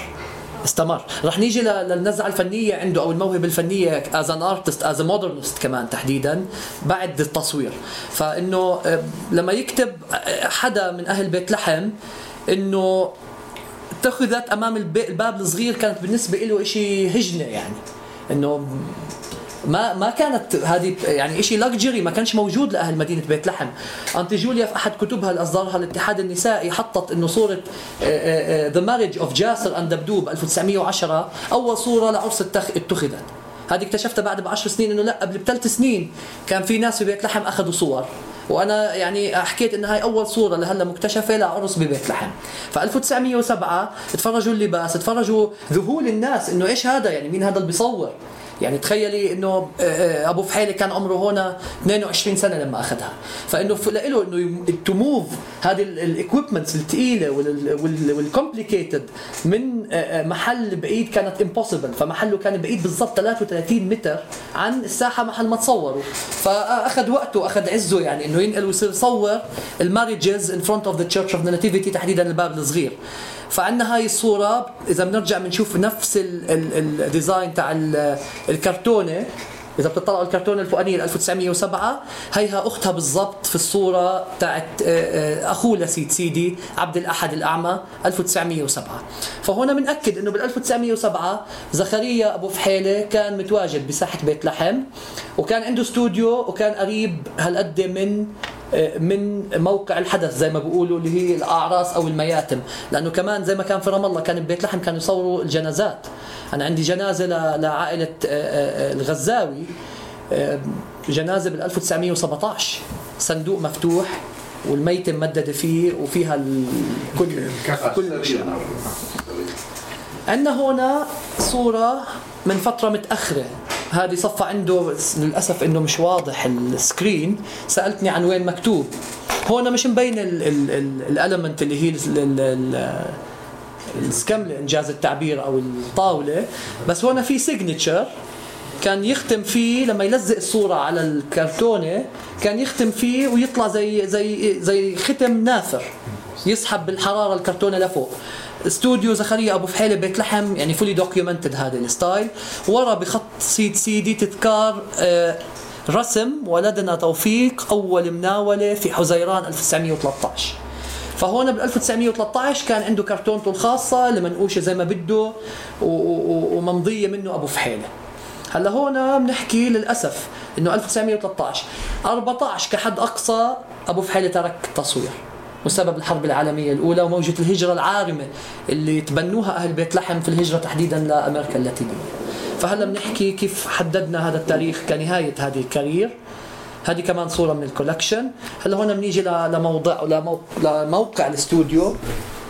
Speaker 2: استمر. رح نيجي للنزعة الفنية عنده أو الموهبة الفنية as an artist as modernist كمان تحديدا بعد التصوير. فإنه آه، لما يكتب آه، حدا من أهل بيت لحم إنه اتخذت أمام الب- الباب الصغير كانت بالنسبة له شيء هجنة يعني. إنه ما ما كانت هذه يعني شيء luxury ما كانش موجود لأهل مدينة بيت لحم. auntie جوليا في أحد كتبها اللي اصدرها الاتحاد النسائي حطت إنه صورة The marriage of جاسر and دبدوب 1910 أول صورة لعرس اتخذت. هذه اكتشفتها بعد بعشر سنين إنه لا قبل بثلاث سنين كان في ناس في بيت لحم أخذوا صور. وأنا يعني حكيت ان هاي أول صورة لهلا مكتشفة لعرس ببيت لحم. ف 1907 تفرجوا اللباس تفرجوا ذهول الناس إنه إيش هذا؟ يعني مين هذا اللي بيصور؟ يعني تخيلي إنه آه، آه، أبو فحيلة كان عمره هنا 22 سنة لما أخذها. فإنه له إنه to move هذه ال equipments الثقيله وال complicated من آه، محل بعيد كانت impossible فمحله كان بعيد بالضبط 33 متر عن الساحة محل ما تصوروا فأخذ وقته أخذ عزه يعني إنه ينقل ويصير يصور ال marriages in front of the Church of the Nativity تحديدا الباب الصغير. فعندنا هاي الصورة إذا بنرجع بنشوف نفس ال design تاع الكرتونة إذا بتطلعوا الكرتونة الفوقانية 1907 هيها أختها بالضبط في الصورة تاعت آه، آه، أخوه لسيد سيدي عبد الأحد الأعمى 1907 فهنا بنأكد إنه بال 1907 زكريا أبو فحيلة كان متواجد بساحة بيت لحم وكان عنده استوديو وكان قريب هالقد من من موقع الحدث زي ما بيقولوا اللي هي الأعراس أو المياتم. لأنه كمان زي ما كان في رام الله كان ببيت لحم كانوا يصوروا الجنازات. أنا عندي جنازة لعائلة آه، آه، الغزاوي آه، جنازة بال 1917 صندوق مفتوح والميتة ممددة فيه وفيها كل كل شيء. عندنا هنا صورة من فترة متأخرة. هذه صفة عنده للأسف إنه مش واضح السكرين. سألتني عن وين مكتوب. هون مش مبين الالمنت اللي هي السكملة إنجاز التعبير أو الطاولة. بس هون في سيجنتشر كان يختم فيه لما يلزق الصورة على الكرتونة كان يختم فيه ويطلع زي زي زي ختم ناثر يسحب بالحرارة الكرتونة لفوق. استوديو زكريا أبو فحيلة بيت لحم يعني فولي دوكيومنتد هذا الستايل. ورا بخط سيد سيدي تذكار آه، رسم ولدنا توفيق أول مناولة في حزيران 1913 فهون بال 1913 كان عنده كرتونته الخاصة المنقوشه زي ما بده وممضية منه أبو فحيلة. هلا هون بنحكي للأسف إنه 1913 14 كحد أقصى أبو فحيلة ترك التصوير وسبب الحرب العالمية الأولى وموجة الهجرة العارمة اللي تبنوها أهل بيت لحم في الهجرة تحديدا لأمريكا اللاتينية. فهلا بنحكي كيف حددنا هذا التاريخ كنهاية هذه الكارير. هذه كمان صورة من الكولكشن. هلا هون بنيجي لموضع لموقع الاستوديو.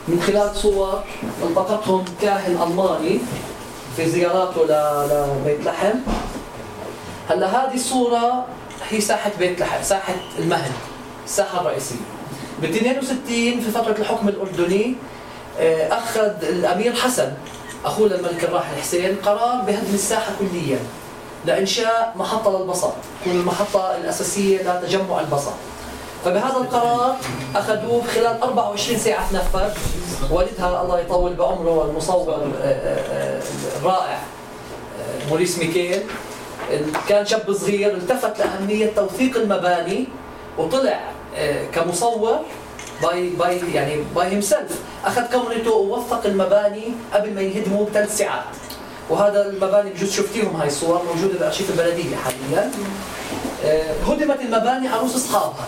Speaker 2: من خلال صور التقطهم كاهن ألماني في زياراته لبيت لحم. هلا هذه الصورة هي ساحة بيت لحم ساحة المهد الساحة الرئيسية. ب 62 في فترة الحكم الأردني آه، أخذ الأمير حسن أخوه للملك الراحل حسين قرار بهدم الساحة كليا لانشاء محطة للباص تكون المحطه الأساسية لتجمع الباص. فبهذا القرار أخذوه خلال 24 ساعة تنفذ والدها الله يطول بعمره المصور آه، آه، الرائع موريس ميكيل. كان شاب صغير التفت لأهمية توثيق المباني وطلع كمصور by by يعني by himself أخذ كاميرته ووثق المباني قبل ما ينهدموا بثلاث ساعات وهذا المباني بجوز شفتيهم هاي الصور موجودة بأرشيف البلدية حاليا. آه، هدمت المباني على رؤوس أصحابها.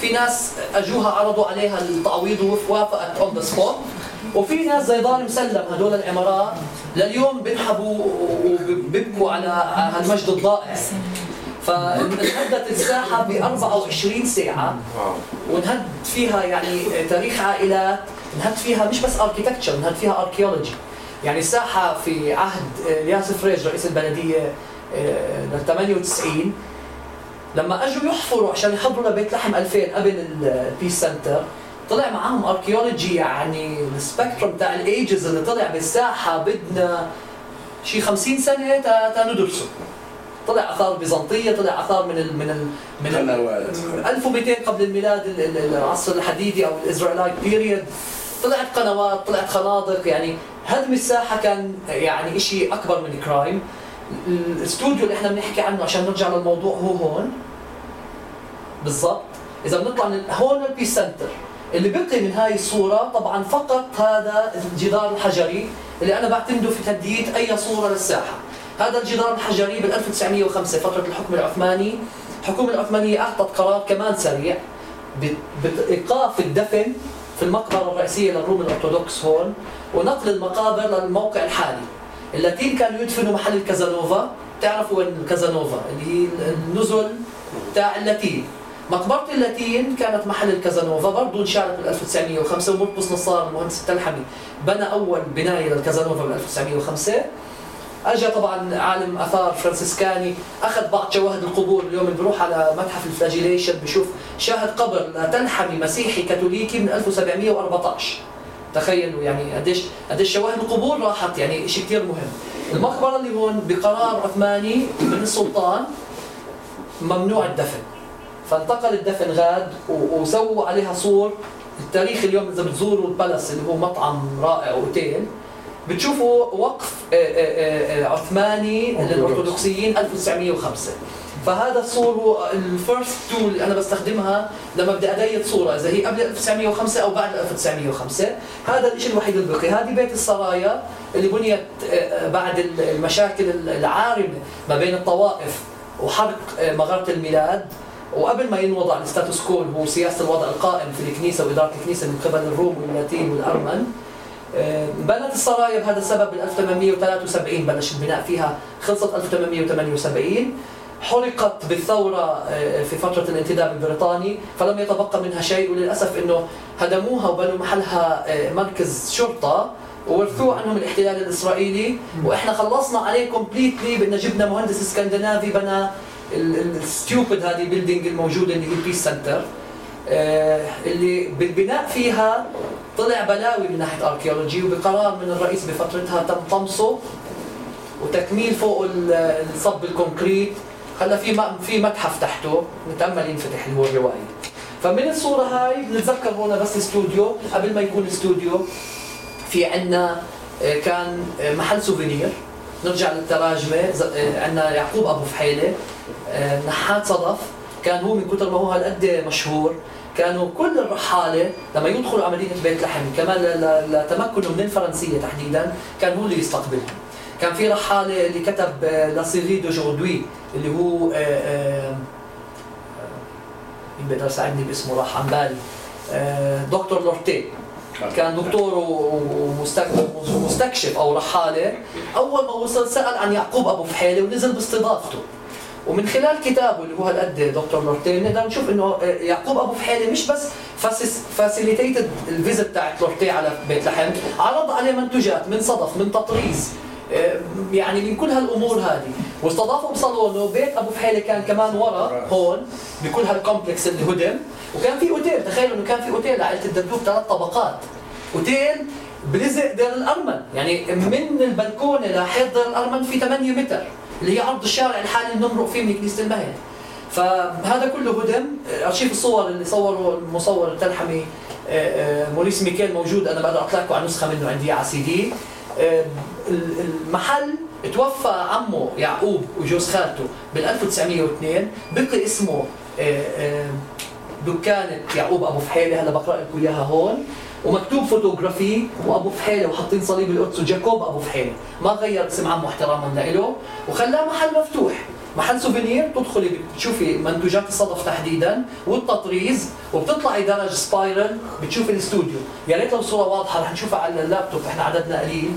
Speaker 2: في ناس أجوها عرضوا عليها التعويض ووافقت on the spot وفي ناس زي دار مسلم هدول العمارات لليوم بينحبوا وبيبكوا على هالمجد الضائع. فانهدت الساحة ب 24 ساعة. ونهد فيها يعني تاريخ عائلات انهد فيها مش بس architecture انهد فيها archaeology يعني الساحة في عهد الياس فريج رئيس البلدية ل 98 لما أجوا يحفروا عشان يحضروا لبيت لحم 2000 قبل ال Peace Center طلع معاهم archaeology يعني ال spectrum تاع ال ages اللي طلع بالساحة بدنا شي 50 سنة تا ندرسه. طلع آثار بيزنطية طلع آثار من ال من ال من ال 1200 قبل الميلاد العصر الحديدي أو ال Israelite period طلعت قنوات طلعت خنادق يعني هدم الساحه كان يعني شيء أكبر من crime الاستوديو اللي إحنا بنحكي عنه عشان نرجع للموضوع هو هون. بالضبط. إذا بنطلع من هون ال Peace Center. اللي بقي من هاي الصورة طبعا فقط هذا الجدار الحجري اللي أنا بعتمده في تحديد أي صورة للساحة. هذا الجدار الحجري بال 1905 فترة الحكم العثماني. الحكومة العثمانية أعطت قرار كمان سريع بإيقاف الدفن في المقبرة الرئيسية للروم الأرثوذكس هون ونقل المقابر للموقع الحالي. اللاتين كانوا يدفنوا محل الكازانوفا تعرفوا وين الكازانوفا اللي هي النزل تاع اللاتين. مقبرة اللاتين كانت محل الكازانوفا برضه انشأت بال 1905 ومرقس نصار المهندس التلحمي. بنى أول بناية للكازانوفا بال 1905 اجى طبعا عالم آثار فرانسيسكاني أخذ بعض شواهد القبور اليوم اللي بروح على متحف ال Flagellation بشوف شاهد قبر لتلحمي مسيحي كاثوليكي من 1714 تخيلوا يعني قديش قديش شواهد القبور راحت يعني شيء كثير مهم. المقبرة اللي هون بقرار عثماني من السلطان ممنوع الدفن. فانتقل الدفن غاد وسووا عليها سور. التاريخ اليوم إذا بتزوروا البلس اللي هو مطعم رائع اوتيل بتشوفوا وقف آه، آه، آه، عثماني للأرثوذكسيين 1905 فهذا السور هو ال first tool اللي أنا بستخدمها لما بدي date صورة إذا هي قبل 1905 أو بعد 1905 هذا الشيء الوحيد اللي بقي هذه بيت السرايا اللي بنيت بعد المشاكل العارمة ما بين الطوائف وحرق مغارة الميلاد. وقبل ما ينوضع ال status quo اللي هو سياسة الوضع القائم في الكنيسة وإدارة الكنيسة من قبل الروم واللاتين والأرمن بنت السرايا بهذا السبب بال 1873 بلش البناء فيها خلصت 1878 حرقت بالثورة آه، في فترة الانتداب البريطاني فلم يتبقى منها شيء وللأسف أنه هدموها وبنوا محلها آه، مركز شرطة وورثوه عنهم الاحتلال الإسرائيلي. وإحنا خلصنا عليه completely بأن جبنا مهندس إسكندنافي بنى ال stupid هذه ال building الموجودة اللي هي ال Peace Center آه، اللي بالبناء فيها طلع بلاوي من ناحية اركيولوجي وبقرار من الرئيس بفترتها تم طمسه وتكميل فوق ال- الصب الكونكريت. هلا في في متحف تحته نتامل ينفتح اللي هو الروائي. فمن الصورة هاي بنتذكر هون بس استوديو قبل ما يكون استوديو في عندنا كان آه، محل سوفينير. نرجع للتراجمة. آه، عندنا يعقوب أبو فحيلة آه، نحات صدف. كان هو من كثر ما هو هالقد مشهور. كانوا كل الرحاله لما يدخلوا مدينه بيت لحم كمان لتمكنوا من الفرنسية تحديدا كان هو اللي يستقبلهم. كان في رحالة اللي كتب La Syrie d'aujourd'hui اللي هو آه، آه، مين بيقدر يساعدني باسمه راح عن بالي آه، دكتور لورتي. كان دكتور ومستكشف أو رحالة أول ما وصل سأل عن يعقوب أبو فحيلة ونزل باستضافته. ومن خلال كتابه اللي هو هالقد دكتور لورتي نقدر نشوف إنه آه، يعقوب أبو فحيلة مش بس facilitated ال visa بتاعت لورتي على بيت لحم عرض عليه منتوجات من صدف من تطريز آه، يعني من كل هالأمور هذه. واستضافوا بصالونه بيت أبو فحيلة كان كمان ورا هون بكل هال complex اللي هدم وكان في أوتيل تخيلوا إنه كان في أوتيل لعائله الدبدوب ثلاث طبقات. أوتيل بلزق دير الارمن يعني من البلكونة لحيط دير الارمن في 8 متر. اللي هي عرض الشارع الحالي اللي بنمرق فيه من كنيسه المهد. فهذا كله هدم. أرشيف الصور اللي صوره المصور التلحمي آه، آه، موريس ميكيل موجود. أنا بقدر أطلع لكم على نسخة منه عندي على سي دي. آه، ال- المحل توفى عمه يعقوب وجوز خالته بال 1902 بقي اسمه دكانة يعقوب أبو فحيلة. هلا بقرأ لكم إياها هون. ومكتوب فوتوغرافي وابو فحيلة وحاطين صليب القدس وجاكوب أبو فحيلة. ما غير اسم عمه احتراما له وخلاه محل مفتوح. محل souvenir تدخلي بتشوفي منتوجات الصدف تحديدا والتطريز وبتطلعي درج spiral بتشوفي الاستوديو. يا ريت لو صورة واضحة رح نشوفها على اللابتوب إحنا عددنا قليل.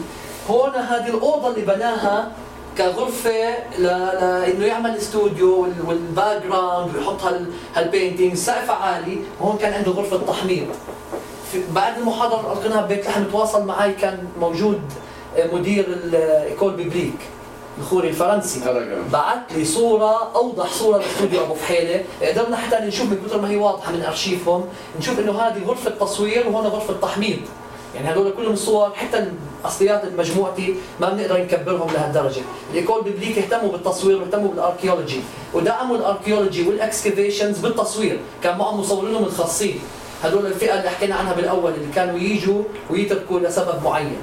Speaker 2: هون هذه الأوضة اللي بناها كغرفة ل... لأنه يعمل استوديو وال- وال background ويحط هال... هال painting سقف عالي. وهون كان عنده غرفة تحميض في بعد المحاضرة اللي القيناها ببيت لحم تواصل معي كان موجود مدير ال École Biblique الخوري الفرنسي. بعت لي صورة أوضح صورة لاستوديو أبو فحيلة. قدرنا حتى نشوف من كثر ما هي واضحة من أرشيفهم نشوف إنه هذه غرفة تصوير وهون غرفة تحميض. يعني هذول كلهم الصور حتى الأصليات لمجموعتي ما بنقدر نكبرهم لهالدرجة، ال École Biblique اهتموا بالتصوير واهتموا بال archaeology ودعموا ال archaeology وال excavations بالتصوير، كان معهم مصورينهم الخاصين، هذول الفئة اللي حكينا عنها بالأول اللي كانوا يجوا ويتركوا لسبب معين.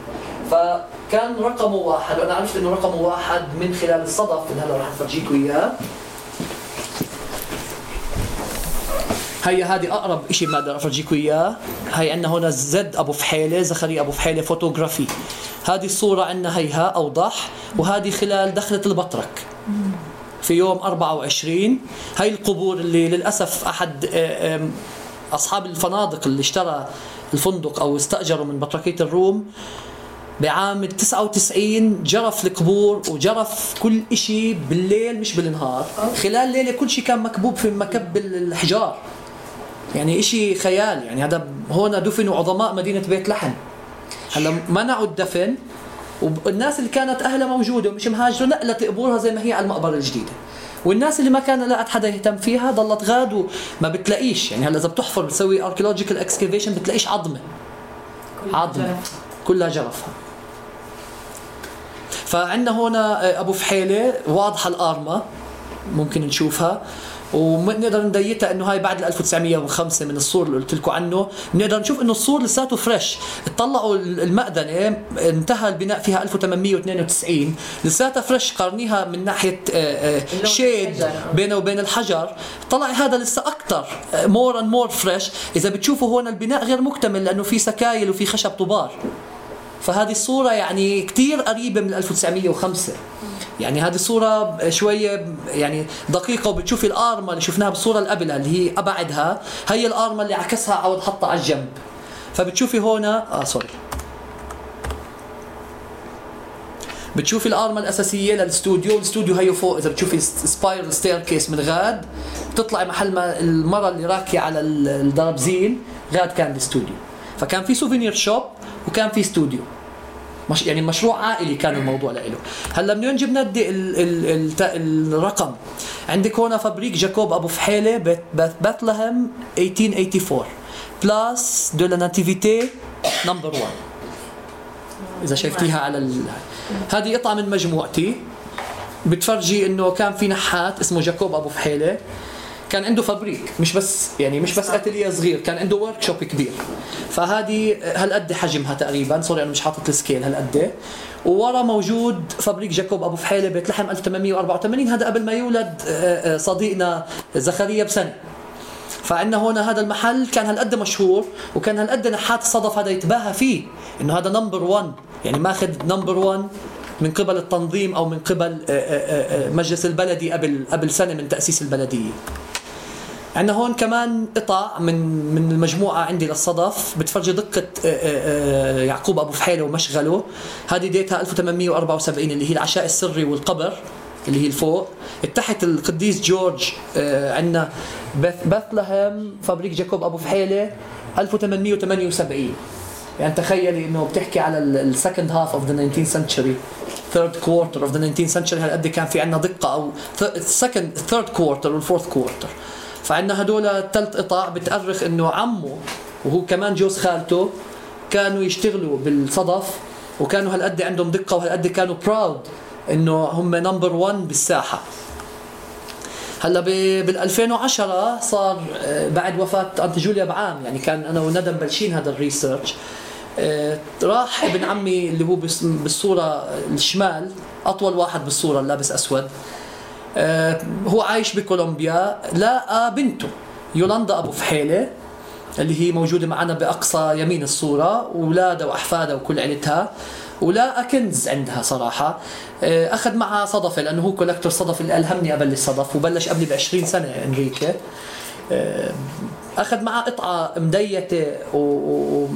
Speaker 2: فكان رقمه واحد وأنا عرفت إنه رقمه واحد من خلال الصدف اللي هلا رح افرجيكم اياه هي هذه أقرب شيء بقدر افرجيكم اياه هي عندنا هنا Z أبو فحيلة زكريا أبو فحيلة فوتوغرافي. هذه الصورة عندنا هيها أوضح وهذه خلال دخلة البطرك. في يوم 24 هي القبور اللي للأسف أحد أصحاب الفنادق اللي اشترى الفندق أو استاجره من بطركيه الروم بعام 99 جرف القبور وجرف كل إشي بالليل مش بالنهار. خلال ليلة كل شيء كان مكبوب في مكب الحجار. يعني إشي خيال. يعني هذا هون دفنوا عظماء مدينة بيت لحم. هلا منعوا الدفن والناس اللي كانت أهلها موجودة ومش مهاجرة نقلت قبورها زي ما هي على المقبرة الجديدة. والناس اللي ما كان لقت حدا يهتم فيها ضلت غاد وما بتلاقيش. يعني هلا إذا بتحفر بتسوي archaeological excavation بتلاقيش عظمة. عظمة. كلها جرفها فعندنا هنا أبو فحيلة واضحة الأرمة. ممكن نشوفها. وبنقدر ن date ها إنه هاي بعد 1905 من الصور اللي قلت لكم عنه. بنقدر نشوف إنه الصور لساته fresh اطلعوا المأذنة انتهى البناء فيها 1892 لساتها fresh قارنيها من ناحية آه، آه، shade بينه وبين الحجر. طلع هذا لسه أكثر more and more fresh إذا بتشوفوا هون البناء غير مكتمل لأنه في سكايل وفي خشب طبار. فهذه الصورة يعني كثير قريبة من 1905 يعني هذه الصورة شوية يعني دقيقة وبتشوفي الآرمة اللي شفناها بالصورة اللي قبلها اللي هي أبعدها. هي الآرمة اللي عكسها عوض حطها على الجنب. فبتشوفي هنا آه sorry بتشوفي الارمة الأساسية للاستوديو الاستوديو هي فوق إذا بتشوفي spiral staircase من غاد. بتطلعي محل ما المرة اللي راكية على الدرابزين غاد كان الاستوديو فكان في souvenir shop وكان في استوديو مش يعني مشروع عائلي كان الموضوع له هلا من وين جبنا ال ال ال الرقم؟ عندك هون Fabrique جاكوب أبو فحيلة Bethléem 1884 Place de la Nativité number 1 إذا شايفتيها على ال... هذه قطعة من مجموعتي. بتفرجي إنه كان في نحات اسمه جاكوب أبو فحيلة. كان عنده fabrique مش بس يعني مش بس atelier صغير كان عنده workshop كبير. فهذه هالقد حجمها تقريبا؟ sorry أنا مش حاطط ال scale هالقد وورا موجود Fabrique جاكوب أبو فحيلة بيت لحم 1884 هذا قبل ما يولد آه، آه، صديقنا زكريا بسنة. فعندنا هون هذا المحل كان هالقد مشهور وكان هالقد نحات الصدف هذا يتباهى فيه. إنه هذا number 1 يعني ماخذ number 1 من قبل التنظيم أو من قبل آه، مجلس البلدي قبل قبل سنة من تأسيس البلدية. عندنا هون كمان قطع من من المجموعة عندي للصدف. بتفرجي دقة آه، آه، آه، يعقوب أبو فحيلة ومشغله. هذه date ها 1874 اللي هي العشاء السري والقبر اللي هي الفوق. تحت القديس جورج عندنا Bethléem Fabrique جاكوب أبو فحيلة 1878 يعني تخيلي إنه بتحكي على ال second half of the 19th century. third quarter of the 19th century. هالقد كان في عندنا دقة أو second third quarter وال fourth quarter فعندنا هدول الثلاث قطع بتأرخ إنه عمه وهو كمان جوز خالته كانوا يشتغلوا بالصدف وكانوا هالقد عندهم دقة وهالقد كانوا براود إنه هم number 1 بالساحة. هلأ بال 2010 صار آه، بعد وفاة aunt جوليا بعام يعني كان أنا وندى مبلشين هذا ال research. آه، راح ابن عمي اللي هو بالصورة الشمال أطول واحد بالصورة لابس أسود. هو عايش بكولومبيا. لقى بنته يولندا أبو فحيلة اللي هي موجودة معنا بأقصى يمين الصورة واولادها وأحفادها وكل عيلتها. ولقى كنز عندها صراحة. آه، أخذ معها صدفة لأنه هو collector صدف اللي الهمني أبلش صدف وبلش قبلي ب 20 سنة انريكي آه، أخذ معها قطعة مديتة و,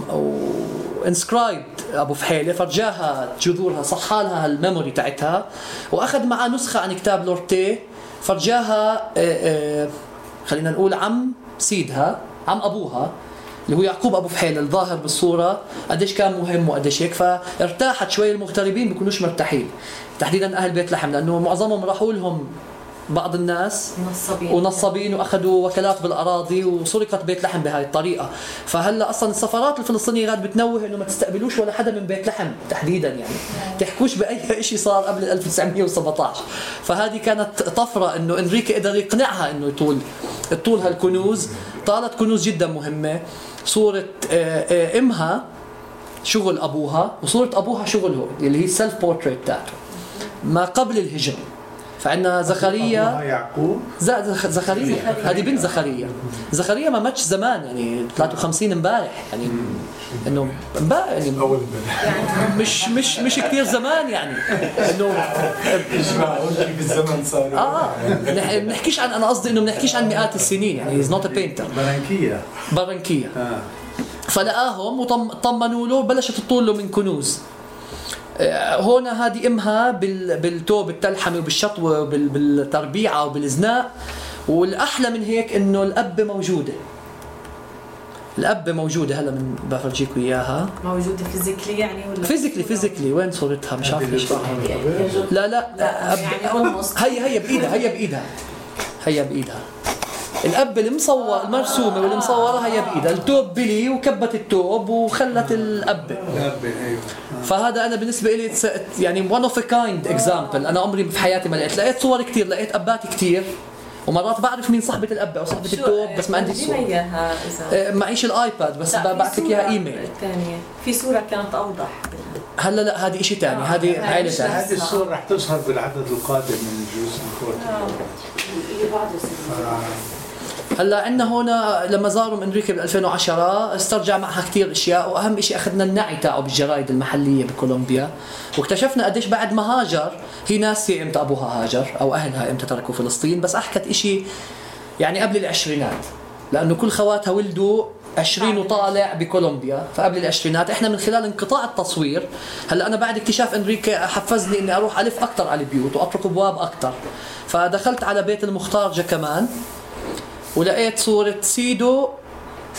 Speaker 2: أبو فحيلة فرجاها جذورها صحالها ال memory تاعتها وأخذ معها نسخة عن كتاب لورتي فرجاها آه، آه، خلينا نقول عم سيدها عم أبوها اللي هو يعقوب أبو فحيل الظاهر بالصورة قديش كان مهم وقديش هيك فارتاحت شوي المغتربين بيكونوش مرتاحين. تحديدا أهل بيت لحم لأنه معظمهم راحوا لهم بعض الناس
Speaker 3: نصابين
Speaker 2: ونصابين وأخذوا وكالات بالأراضي وسرقت بيت لحم بهاي الطريقة. فهلأ أصلا السفارات الفلسطينية غاد بتنوه إنه ما تستقبلوش ولا حدا من بيت لحم تحديدا يعني. تحكوش بأي شيء صار قبل 1917 فهذه كانت طفرة إنه إنريكي قدر يقنعها إنه يطول تطول هالكنوز. طالت كنوز جدا مهمة. صورة آه، آه، إمها شغل أبوها وصورة أبوها شغله اللي هي ال self portrait تاعته ما قبل الهجرة. فعندنا زكريا
Speaker 1: يعقوب.
Speaker 2: زكريا هذه بنت زكريا زكريا ما ماتش زمان يعني 53 امبارح يعني إنه امبارح يعني مش مش مش كثير زمان يعني إنه
Speaker 1: مش معقول كيف الزمن صار.
Speaker 2: آه آه. بنحكيش عن أنا قصدي إنه بنحكيش عن مئات السنين يعني he's not a painter
Speaker 1: برنكيه
Speaker 2: برنكيه آه. فلقاهم وطمنوا له بلشت تطول له من كنوز. آه، هون هذه إمها بال- بالتوب التلحمي وبالشطوة وبالتربيعه وبالزناق والأحلى من هيك إنه الأبة موجودة. الأبة موجودة هلا من بفرجيكم اياها
Speaker 3: موجودة physically يعني ولا
Speaker 2: physically physically. وين صورتها؟ مش عارف ليش.
Speaker 3: يعني
Speaker 2: لا لا
Speaker 3: لا
Speaker 2: أبة
Speaker 3: يعني
Speaker 2: هي هي بإيدها هي بإيدها. هي بإيدها. الأبة المصور المرسومة واللي مصوره هي بايدها التوب بلي وكبت التوب وخلت
Speaker 1: الأبة. أيوه
Speaker 2: فهذا أنا بالنسبة لي يعني one of a kind example. أنا عمري في حياتي ما لقيت لقيت صور كثير لقيت أبات كثير ومرات بعرف مين صاحبة الأبة أو
Speaker 3: صاحبة
Speaker 2: التوب بس ما عندي
Speaker 3: ورجينا
Speaker 2: الصور
Speaker 3: إياها اذا
Speaker 2: آه، معيش ال iPad بس
Speaker 3: لا، في
Speaker 2: بعث لك
Speaker 3: إياها
Speaker 2: إيميل.
Speaker 3: الثانية في صورة كانت أوضح.
Speaker 2: هلا لا هذه شيء ثاني
Speaker 3: آه،
Speaker 2: هذه عائله ثانية
Speaker 1: هذه الصور رح تظهر بالعدد القادم من Jerusalem Quarterly
Speaker 3: اللي بعده
Speaker 2: هلا عندنا هون لما زاروا أمريكا بال 2010 استرجع معها كثير أشياء وأهم شيء أخذنا النعي تاعه بالجرايد المحلية بكولومبيا. واكتشفنا قديش بعد ما هاجر هي ناسية إمتى أبوها هاجر أو أهلها إمتى تركوا فلسطين. بس أحكت شيء يعني قبل العشرينات لأنه كل خواتها ولدوا 20 وطالع بكولومبيا. فقبل العشرينات إحنا من خلال انقطاع التصوير هلا أنا بعد اكتشاف انريكا حفزني إني أروح ألف أكثر على البيوت واطرق أبواب أكثر فدخلت على بيت المختار جكمان ولقيت صورة سيدو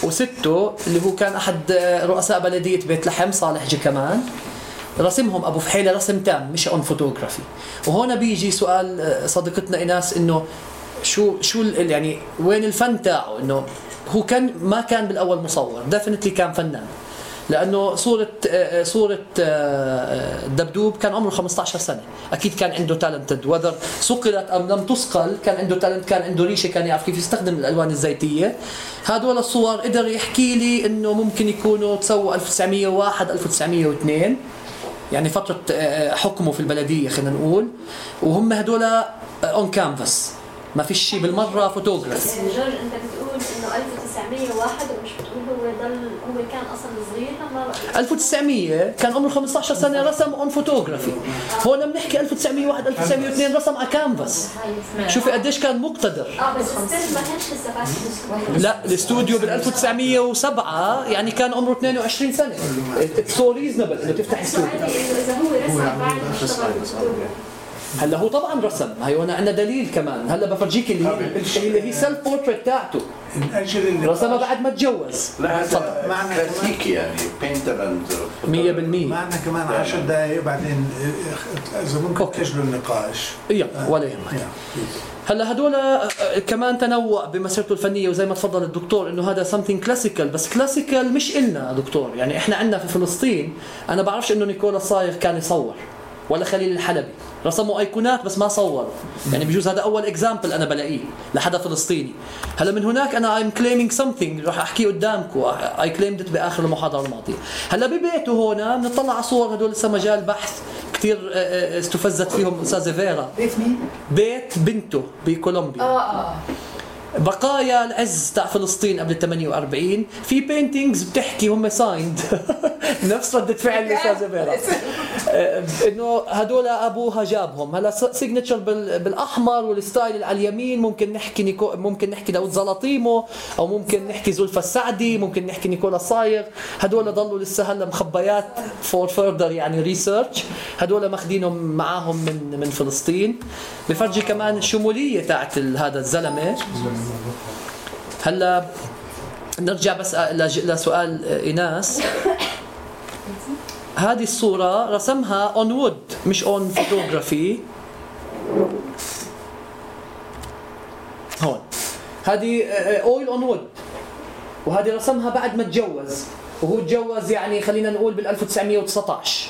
Speaker 2: وستو اللي هو كان أحد رؤساء بلدية بيت لحم صالح جكمان رسمهم أبو فحيلة رسم تام مش on photography وهون بيجي سؤال آه، صديقتنا إيناس إنه شو شو يعني وين الفن تاعه؟ إنه هو كان ما كان بالأول مصور definitely كان فنان. لأنه صورة آه، صورة آه، الدبدوب كان عمره 15 سنة. أكيد كان عنده talented whether صقلت أم لم تصقل كان عنده talent كان عنده ريشة كان يعرف كيف يستخدم الألوان الزيتية. هدول الصور قدر يحكي لي إنه ممكن يكونوا تسووا 1901 1902 يعني فترة آه، حكمه في البلدية خلينا نقول. وهم هدول on canvas ما فيش شيء بالمرة فوتوغرافي
Speaker 6: بس جورج أنت بتقول إنه 1901 ومش بتقول هو ضل هو كان أصلا صغير لما
Speaker 2: 1900 كان عمره 15 سنة رسم on photography هون بنحكي 1901 1902 رسم على كانفاس شوفي قديش كان مقتدر.
Speaker 6: آه بس ما كانش
Speaker 2: لا الاستوديو بال 1907 يعني كان عمره 22 سنة. it's so reasonable إنه تفتح استوديو
Speaker 6: إذا هو رسم بعد ما اشتغل بالفوتوغرافي
Speaker 2: هلا هو طبعا رسم. هي هون عندنا دليل كمان. هلا بفرجيك اللي هي اللي هي self portrait تاعته.
Speaker 1: من أجل اللي
Speaker 2: رسمها بعد ما تجوز.
Speaker 4: لا. هذا
Speaker 1: معنى
Speaker 4: كلاسيكي يعني painter and
Speaker 2: 100%
Speaker 1: معنا كمان 10 دقائق بعدين آه، إذا ممكن
Speaker 2: okay.
Speaker 1: تاجلوا النقاش.
Speaker 2: يلا ولا يهمك. هلا هدول آه، كمان تنوع بمسيرته الفنية وزي ما تفضل الدكتور إنه هذا something classical بس classical مش إلنا دكتور. يعني إحنا عندنا في فلسطين أنا بعرفش إنه نيكولا صايغ كان يصور. ولا خليل الحلبي. رسموا أيقونات بس ما صوروا. يعني بجوز هذا أول example أنا بلاقيه لحدا فلسطيني. هلا من هناك أنا I'm claiming something رح أحكيه قدامكم. Claimed it بآخر المحاضرة الماضية. هلا ببيته هون بنطلع على صور هدول لسه مجال بحث كثير استفزت فيهم أستاذة فيرا.
Speaker 3: بيت مين؟
Speaker 2: بيت بنته بكولومبيا.
Speaker 3: آه آه.
Speaker 2: بقايا العز تاع فلسطين قبل 48 في paintings بتحكي هم signed نفس ردة فعل الاستاذة فيرا آه، إنه هدول أبوها جابهم. هلا signature بالأحمر وال style اللي على اليمين ممكن نحكي نيكو ممكن نحكي داود زلاطيمو أو ممكن نحكي زلفى السعدي ممكن نحكي نيكولا صايغ. هدول ضلوا لسه هلا مخبيات for further يعني research هدول ماخذينهم معاهم من من فلسطين. بفرجي كمان الشموليه تاعت هذا الزلمة. هلا نرجع بس لسؤال إيناس. هذه الصورة رسمها on wood مش on photography هون. هذه oil on wood وهذه رسمها بعد ما تجوز. وهو تجوز يعني خلينا نقول بال 1919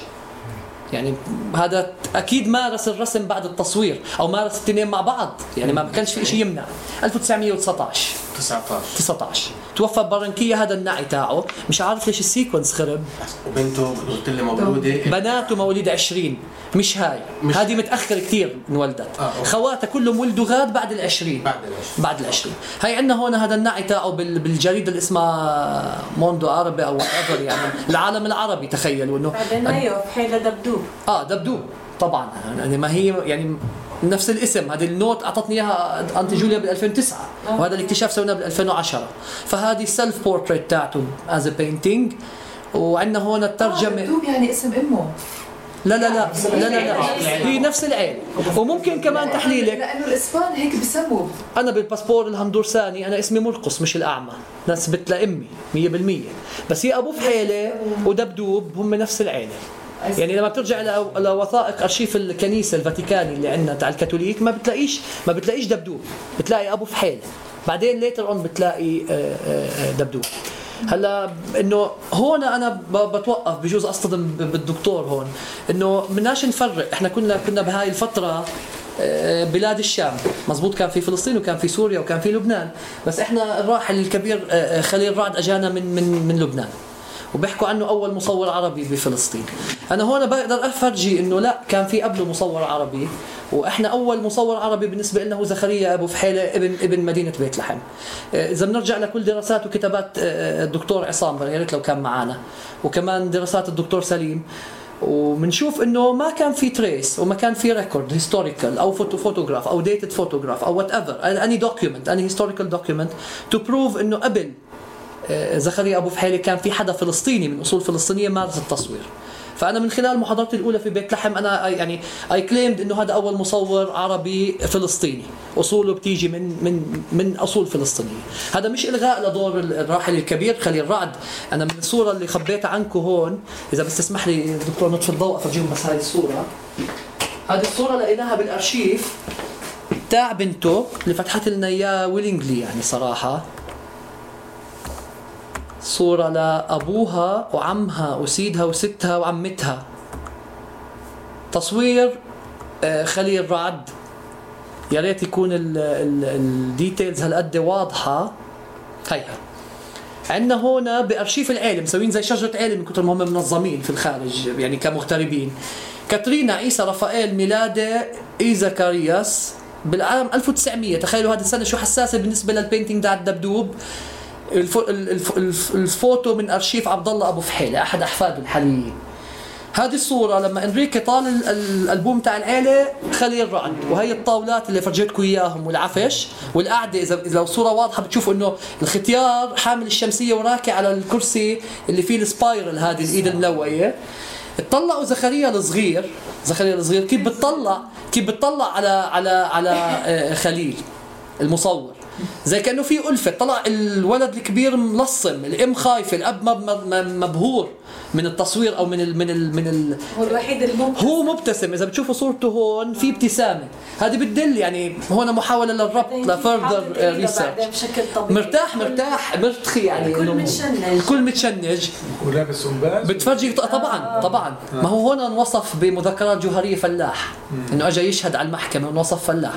Speaker 2: يعني هذا أكيد مارس الرسم بعد التصوير أو مارس الاثنين مع بعض. يعني ما كانش في شيء يمنع. 1919
Speaker 5: 19
Speaker 2: 19 توفى ببرنكية هذا النعي تاعه. مش عارف ليش ال sequence خرب.
Speaker 5: وبنته قلت لي مولودة.
Speaker 2: بناته مواليد 20 مش هاي.
Speaker 5: مش-
Speaker 2: هذه متاخر كثير انولدت
Speaker 5: آه،.
Speaker 2: خواتها كلهم ولدوا غاد بعد ال 20
Speaker 5: بعد العشرين.
Speaker 2: بعد ال 20 هاي عندنا هون هذا النعي تاعه بال- بالجريدة اللي اسمها موندو عربي أو يعني. العالم العربي تخيلوا إنه.
Speaker 3: بعدين أيوه في حيلة دبدوب.
Speaker 2: آه دبدوب. طبعا. يعني ما هي يعني نفس الاسم هذه ال note أعطتني إياها aunty جوليا بال 2009 وهذا الاكتشاف سويناه بال 2010 فهذه ال self portrait تاعته as painting وعندنا هون الترجمة.
Speaker 3: دبدوب يعني اسم أمه.
Speaker 2: لا لا لا لا لا لا هي نفس العيلة. وممكن كمان تحليلك.
Speaker 7: لأنه الإسبان هيك بسموا
Speaker 2: أنا بالباسبور الهندورساني أنا اسمي مرقص مش الأعمى. نسبت لامي 100% بس هي أبو فحيلة ودبدوب هم نفس العيله يعني لما بترجع لوثائق أرشيف الكنيسة الفاتيكاني اللي عندنا تاع الكاثوليك ما بتلاقيش ما بتلاقيش دبدوب. بتلاقي أبو فحيله بعدين later on بتلاقي آه، آه، دبدوب. هلا إنه هون أنا بتوقف بجوز أصطدم بالدكتور هون. إنه بدناش نفرق. إحنا كنا كنا بهاي الفترة آه، بلاد الشام. مزبوط كان في فلسطين وكان في سوريا وكان في لبنان. بس إحنا الراحل الكبير خليل رعد أجانا من من من لبنان. وبيحكوا عنه أول مصور عربي بفلسطين. أنا هون بقدر أفرجي إنه لا كان في قبله مصور عربي وإحنا أول مصور عربي بالنسبة لنا هو زكريا أبو فحيلة ابن ابن مدينة بيت لحم إذا بنرجع لكل دراسات وكتابات آه، الدكتور عصام يا ريت لو كان معنا وكمان دراسات الدكتور سليم. وبنشوف إنه ما كان في trace وما كان في record historical أو photo photograph أو dated photograph أو whatever any document any historical document to prove إنه قبل زكريا أبو فحيلة كان في حدا فلسطيني من أصول فلسطينية مارس التصوير. فأنا من خلال محاضرتي الأولى في بيت لحم أنا يعني اي كليمد إنه هذا أول مصور عربي فلسطيني. أصوله بتيجي من من من أصول فلسطينية. هذا مش إلغاء لدور الراحل الكبير خليل رعد. أنا من الصورة اللي خبيتها عنكم هون إذا بس تسمح لي دكتور نطفي الضوء أفرجيهم بس هاي الصورة. هذه الصورة لقيناها بالأرشيف تاع بنته اللي فتحت لنا اياه ويلينجلي يعني صراحة. صورة لأبوها وعمها وسيدها وستها وعمتها. تصوير آه، خليل رعد يا ريت يكون ال details هالقد واضحة. هيها عندنا هون بأرشيف العيله مسوين زي شجرة عيله من كثر ما هم منظمين في الخارج يعني كمغتربين. كاترينا عيسى رافائيل ميلاده إي زكرياس بالعام 1900 تخيلوا هذه السنة شو حساسة بالنسبة لل painting تاع الدبدوب. الفوتو من أرشيف عبد الله أبو فحيله أحد أحفاده الحاليين. هذه الصورة لما إنريكي طال ال- ال- الألبوم تاع العيلة خليل رعد. وهي الطاولات اللي فرجيتكم إياهم والعفش والقعدة. اذا إذا لو صورة واضحة بتشوفوا إنه الختيار حامل الشمسية وراكي على الكرسي اللي فيه ال spiral هذه الإيد الملوية. اطلعوا زكريا الصغير. زكريا الصغير كيف بتطلع كيف بتطلع على على على آه، خليل المصور. زي كأنه في ألفة. طلع الولد الكبير ملصم الأم خايفة الأب مب- مب- مبهور من التصوير أو من ال من ال من ال
Speaker 3: هو الوحيد الممكن
Speaker 2: هو مبتسم. إذا بتشوفوا صورته هون في ابتسامة. هذه بتدل يعني هون محاولة للربط ل further research
Speaker 3: بشكل طبيعي.
Speaker 2: مرتاح مرتاح مرتخي يعني
Speaker 3: الكل متشنج.
Speaker 2: الكل متشنج.
Speaker 1: ولابس أنباز
Speaker 2: بتفرجي طبعا طبعا. ما هو هون انوصف بمذكرات جوهرية فلاح. إنه اجى يشهد على المحكمة ونوصف فلاح.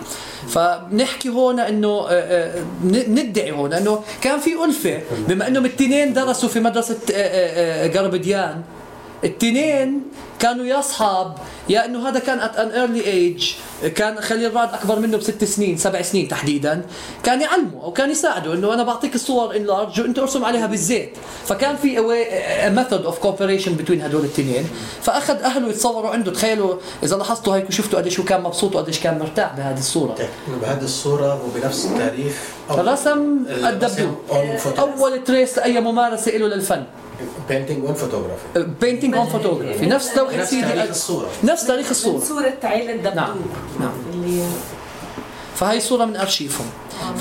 Speaker 2: فبنحكي هون إنه آه، آه، ندعي هون إنه كان في ألفة بما إنهم التنين درسوا في مدرسة آه، آه، آه، قربديان التنين كانوا يا اصحاب يا إنه هذا كان at an early age كان خليل رعد أكبر منه بست سنين سبع سنين تحديدا. كان يعلمه أو كان يساعده إنه أنا بعطيك الصور enlarge وإنت ارسم عليها بالزيت. فكان في method of cooperation بين هدول الاثنين. فأخذ أهله يتصوروا عنده. تخيلوا إذا لاحظتوا هيك وشفتوا قديش هو كان مبسوط وقديش كان مرتاح بهذه الصورة.
Speaker 5: إنه بهذه الصورة وبنفس التاريخ أول-
Speaker 2: رسم الدبدوب أول trace لأي ممارسة له للفن.
Speaker 5: painting on photography
Speaker 2: painting on photography نفس لوحه
Speaker 5: نفس
Speaker 2: سيدي
Speaker 5: تاريخ الصورة.
Speaker 2: نفس تاريخ
Speaker 3: من
Speaker 2: الصورة
Speaker 3: صورة عيلة دبدوب.
Speaker 2: نعم، نعم.
Speaker 3: اللي
Speaker 2: فهي صورة من أرشيفهم.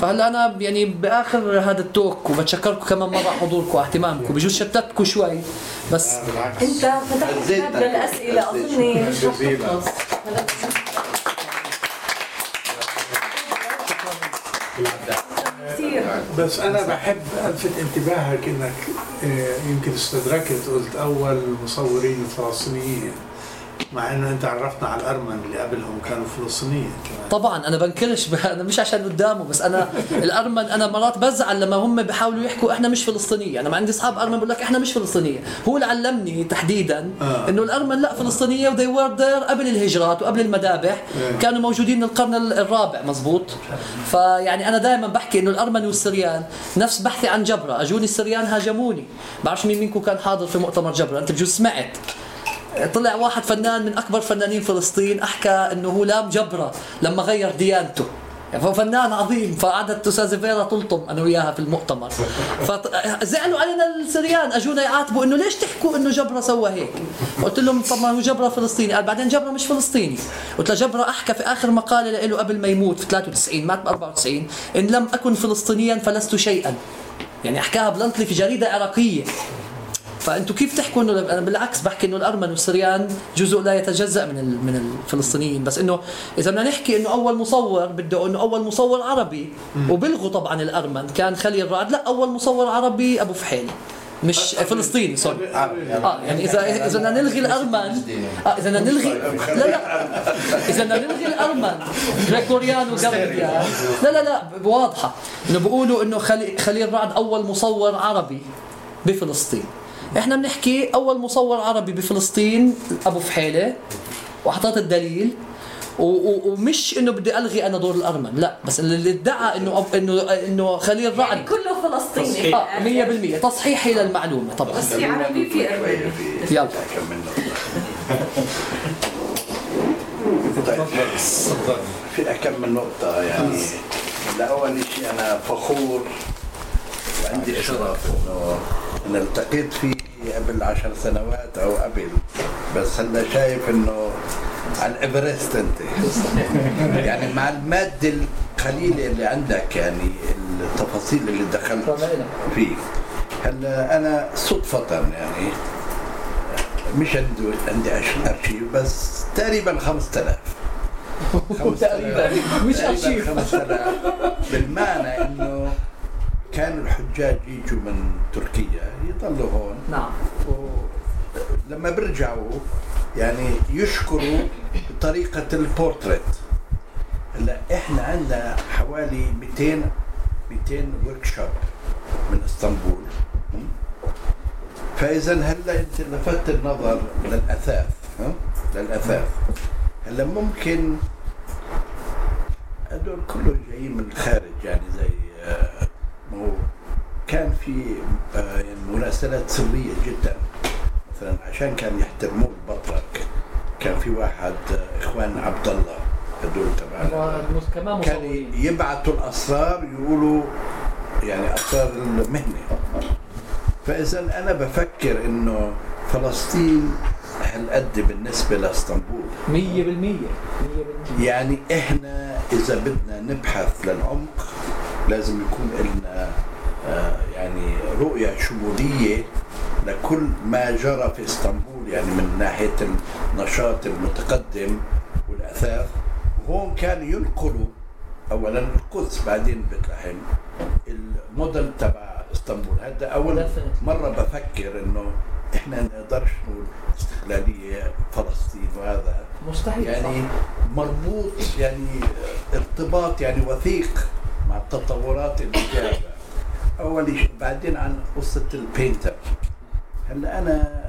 Speaker 2: فهلا أنا يعني بآخر هذا ال talk وبتشكركم كمان مرة حضوركم واهتمامكم. بجوز شتتكم شوي بس
Speaker 1: بالعكس.
Speaker 3: أنت فتحت باب للأسئلة. اظني مش رح كثير.
Speaker 1: بس أنا بحب ألفت انتباهك إنك آه، يمكن استدركت قلت أول مصورين الفلسطينيين. مع إنه أنت عرفتنا على الأرمن اللي قبلهم كانوا فلسطينيين كمان.
Speaker 2: طبعا أنا بنكرش أنا مش عشان قدامه بس أنا الأرمن أنا مرات بزعل لما هم بيحاولوا يحكوا إحنا مش فلسطينية. أنا ما عندي أصحاب أرمن بقول لك إحنا مش فلسطينية. هو اللي علمني تحديدا
Speaker 1: آه.
Speaker 2: إنه الأرمن لا فلسطينية وذي ور ذير قبل الهجرات وقبل المذابح
Speaker 1: إيه.
Speaker 2: كانوا موجودين القرن ال- الرابع مزبوط؟ فيعني أنا دائما بحكي إنه الأرمن والسريان نفس بحثي عن جبرة. أجوني السريان هاجموني. بعرفش مين منكم كان حاضر في مؤتمر جبرة؟ أنت بجوز سمعت. طلع واحد فنان من أكبر فنانين فلسطين أحكى إنه هو لام جبرة لما غير ديانته. يعني فنان عظيم فقعدت استاذه فيرا تلطم أنا وياها في المؤتمر. فزعلوا علينا السريان أجونا يعاتبوا إنه ليش تحكوا إنه جبرة سوى هيك؟ قلت لهم طب ما هو جبرة فلسطيني. قال بعدين جبرة مش فلسطيني. قلت له جبرة أحكى في آخر مقالة له قبل ما يموت في 93 مات ب 94 إن لم أكن فلسطينيا فلست شيئا. يعني أحكاها بلنتلي في جريدة عراقية. فأنتوا كيف تحكوا إنه أنا بالعكس بحكي إنه الأرمن والسريان جزء لا يتجزأ من من الفلسطينيين. بس إنه إذا بدنا نحكي إنه أول مصور بده إنه أول مصور عربي وبلغوا طبعا الأرمن. كان خليل رعد لا أول مصور عربي أبو فحيلة مش فلسطيني سوري آه يعني اذا اذا بدنا نلغي الأرمن آه إذا بدنا نلغي لا لا. إذا بدنا نلغي الأرمن جريكوريان وغربيان لا لا لا واضحة. إنه بيقولوا إنه خلي- خليل رعد أول مصور عربي بفلسطين. إحنا بنحكي أول مصور عربي بفلسطين أبو فحيلة وحطيت الدليل و- و- ومش إنه بدي ألغي أنا دور الأرمن لا بس اللي ادعى إنه أب- انه إنه خليل
Speaker 3: يعني
Speaker 2: رعد
Speaker 3: كله فلسطيني.
Speaker 2: آه 100% تصحيحي للمعلومه طبعا.
Speaker 3: بس في عربي في أرمني
Speaker 2: يلا.
Speaker 4: كم من نقطة طيب في كم من نقطة يعني؟ لأول شيء أنا فخور وعندي شرف إنه إن التقيت فيه قبل عشر سنوات أو قبل. بس هلا شايف إنه على الإيفرست أنت. يعني مع المادة القليلة اللي عندك يعني التفاصيل اللي دخلت فيه. هلأ أنا صدفة يعني مش عندي عندي ارشيف بس تقريبا 5000
Speaker 2: تقريبا. مش أرشيف.
Speaker 4: 5000 بالمعنى إنه كانوا الحجاج يجوا من تركيا يضلوا هون.
Speaker 2: نعم.
Speaker 4: لما بيرجعوا يعني يشكروا بطريقة البورتريت. هلأ إحنا عندنا حوالي 200 200 workshop من إسطنبول? فإذا هلأ أنت لفتت النظر للأثاث ها؟ للأثاث. هلأ ممكن هدول كلهم جايين من الخارج يعني زي آه، ما هو كان في آه، مراسلات سرية جدا. مثلا عشان كان يحترموا البطرك كان في واحد آه، إخوان عبد الله هدول تبع كان يبعثوا الأسرار يقولوا يعني أسرار المهنة. فاذا أنا بفكر إنه فلسطين هالقد بالنسبة لإسطنبول.
Speaker 2: 100% 100%
Speaker 4: يعني إحنا إذا بدنا نبحث للعمق لازم يكون لنا آه، يعني رؤية شموليه لكل ما جرى في إسطنبول يعني من ناحية النشاط المتقدم والأثاث. وهون كانوا ينقلوا اولا القدس بعدين بيت لحم الموديل تبع إسطنبول. هذا
Speaker 2: Definitely.
Speaker 4: مرة بفكر إنه إحنا نقدرش نقول استقلالية فلسطين وهذا.
Speaker 2: مستحيل
Speaker 4: يعني مربوط يعني ارتباط يعني وثيق مع التطورات اللي جاية. اول شيء بعدين عن قصة البينتر. هلا أنا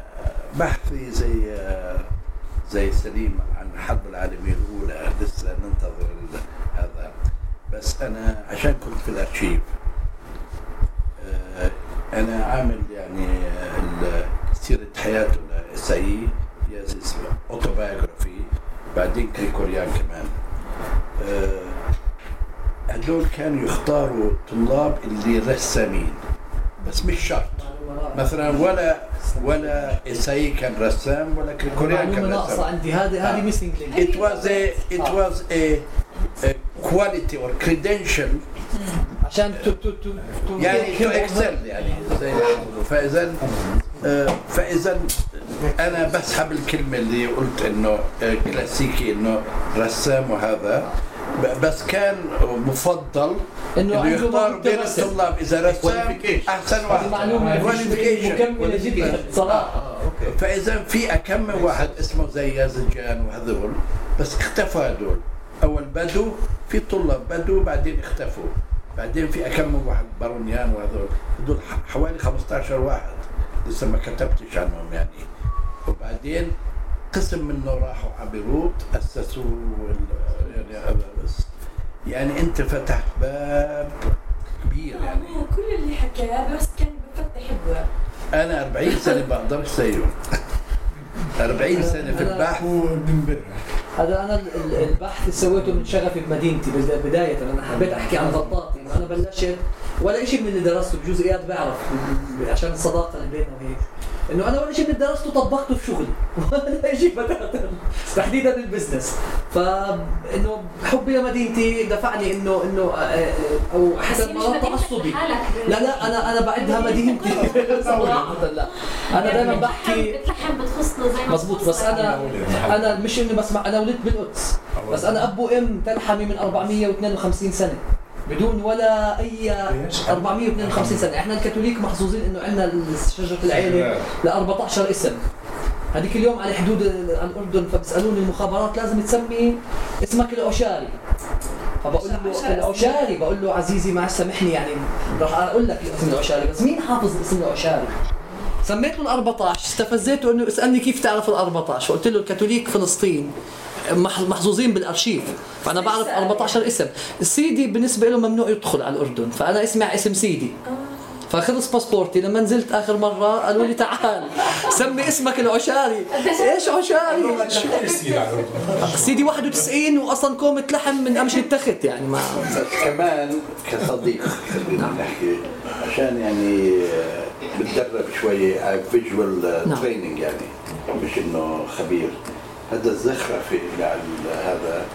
Speaker 4: بحثي زي زي سليم عن الحرب العالمية الأولى. لسه ننتظر هذا. بس أنا عشان كنت في الأرشيف آه، أنا عامل يعني سيرة حياته الاسائيه هي اسمها اوتوبايوغرافي بعدين كريكوريان كمان. آه، هدول كانوا يختاروا طلاب اللي رسامين بس مش شرط. مثلا ولا ولا اسائي كان رسام ولا كريكوريان كان
Speaker 2: ناقصة
Speaker 4: رسام.
Speaker 2: عندي. هذه هذه ميسنج لينك
Speaker 4: it was a it was a, a quality or credential.
Speaker 2: عشان تو تو تو
Speaker 4: يعني تو اكسل يعني. زي ما بيقولوا. فاذا آه، فاذا أنا بسحب الكلمة اللي قلت إنه آه، كلاسيكي إنه رسام وهذا. بس كان مفضل
Speaker 2: إنه إنه
Speaker 4: يختار بين. الطلاب إذا رسام.
Speaker 2: أحسن
Speaker 4: واحد.
Speaker 2: مكمله جدا صراحة.
Speaker 4: فإذا في كم من واحد اسمه زي يازجان وهذول بس اختفوا هذول. أول بدوا في طلاب بدوا بعدين اختفوا. بعدين في كم من واحد بارونيان وهذول. هذول ح- حوالي 15 واحد. لسه ما كتبتش عنهم يعني. وبعدين قسم منه راحوا على بيروت اسسوا ال- يعني هذا بس يعني أنت فتحت باب كبير يعني.
Speaker 3: كل اللي حكاه بس كان بفتح ابواب
Speaker 4: أنا 40 سنة بقدرش زيه 40 سنة في البحث.
Speaker 2: هذا أنا ال- ال- البحث اللي سويته من شغفي بمدينتي بد- بداية أنا حبيت أحكي عن غطاطي إنه أنا بلشت ولا شيء من اللي درسته بجوز اياد بيعرف عشان الصداقه اللي بيننا وهيك إنه أنا ولا شيء من اللي درسته طبقته في شغلي. ولا شيء بتاتا تحديدا البزنس. فإنه حبي لمدينتي دفعني انه إنه آه، آه،
Speaker 3: أو
Speaker 2: حتى مرات تعصبي. لا لا أنا أنا بعدها مدينتي. صراحة لا. أنا دائما بحكي
Speaker 6: بتلحم بتخصنا زي ما
Speaker 2: مزبوط بس أنا أنا مش إني بسمع أنا ولدت بالقدس. بس أنا اب وام تلحمي من 452 سنة. بدون ولا أي 452 سنة. إحنا الكاثوليك محظوظين إنه عندنا شجرة العيلة ل 14 اسم. هذيك اليوم على حدود الأردن فبسالوني المخابرات لازم تسمي اسمك العشاري فبقول له العشاري بقول له عزيزي معلش سامحني يعني. راح أقول لك اسم العشاري بس مين حافظ اسم العشاري؟ سميته ال 14 استفزيته إنه اسألني كيف تعرف ال 14 فقلت له الكاثوليك فلسطين. محظوظين بالأرشيف. فأنا بعرف 14 اسم. السيدي بالنسبة له ممنوع يدخل على الأردن. فأنا اسمي على اسم سيدي. فخلص باسبورتي. لما نزلت آخر مرة قالوا لي تعال. سمي اسمك العشاري. إيش عشاري؟ سيدي 91 واصلا كومة لحم من امشي التخت يعني ما
Speaker 4: كمان كصديق. خلينا نحكي عشان يعني آه، بتدرب شوية visual
Speaker 2: نعم.
Speaker 4: training يعني مش إنه خبير. هذا الزخرفه على هذا.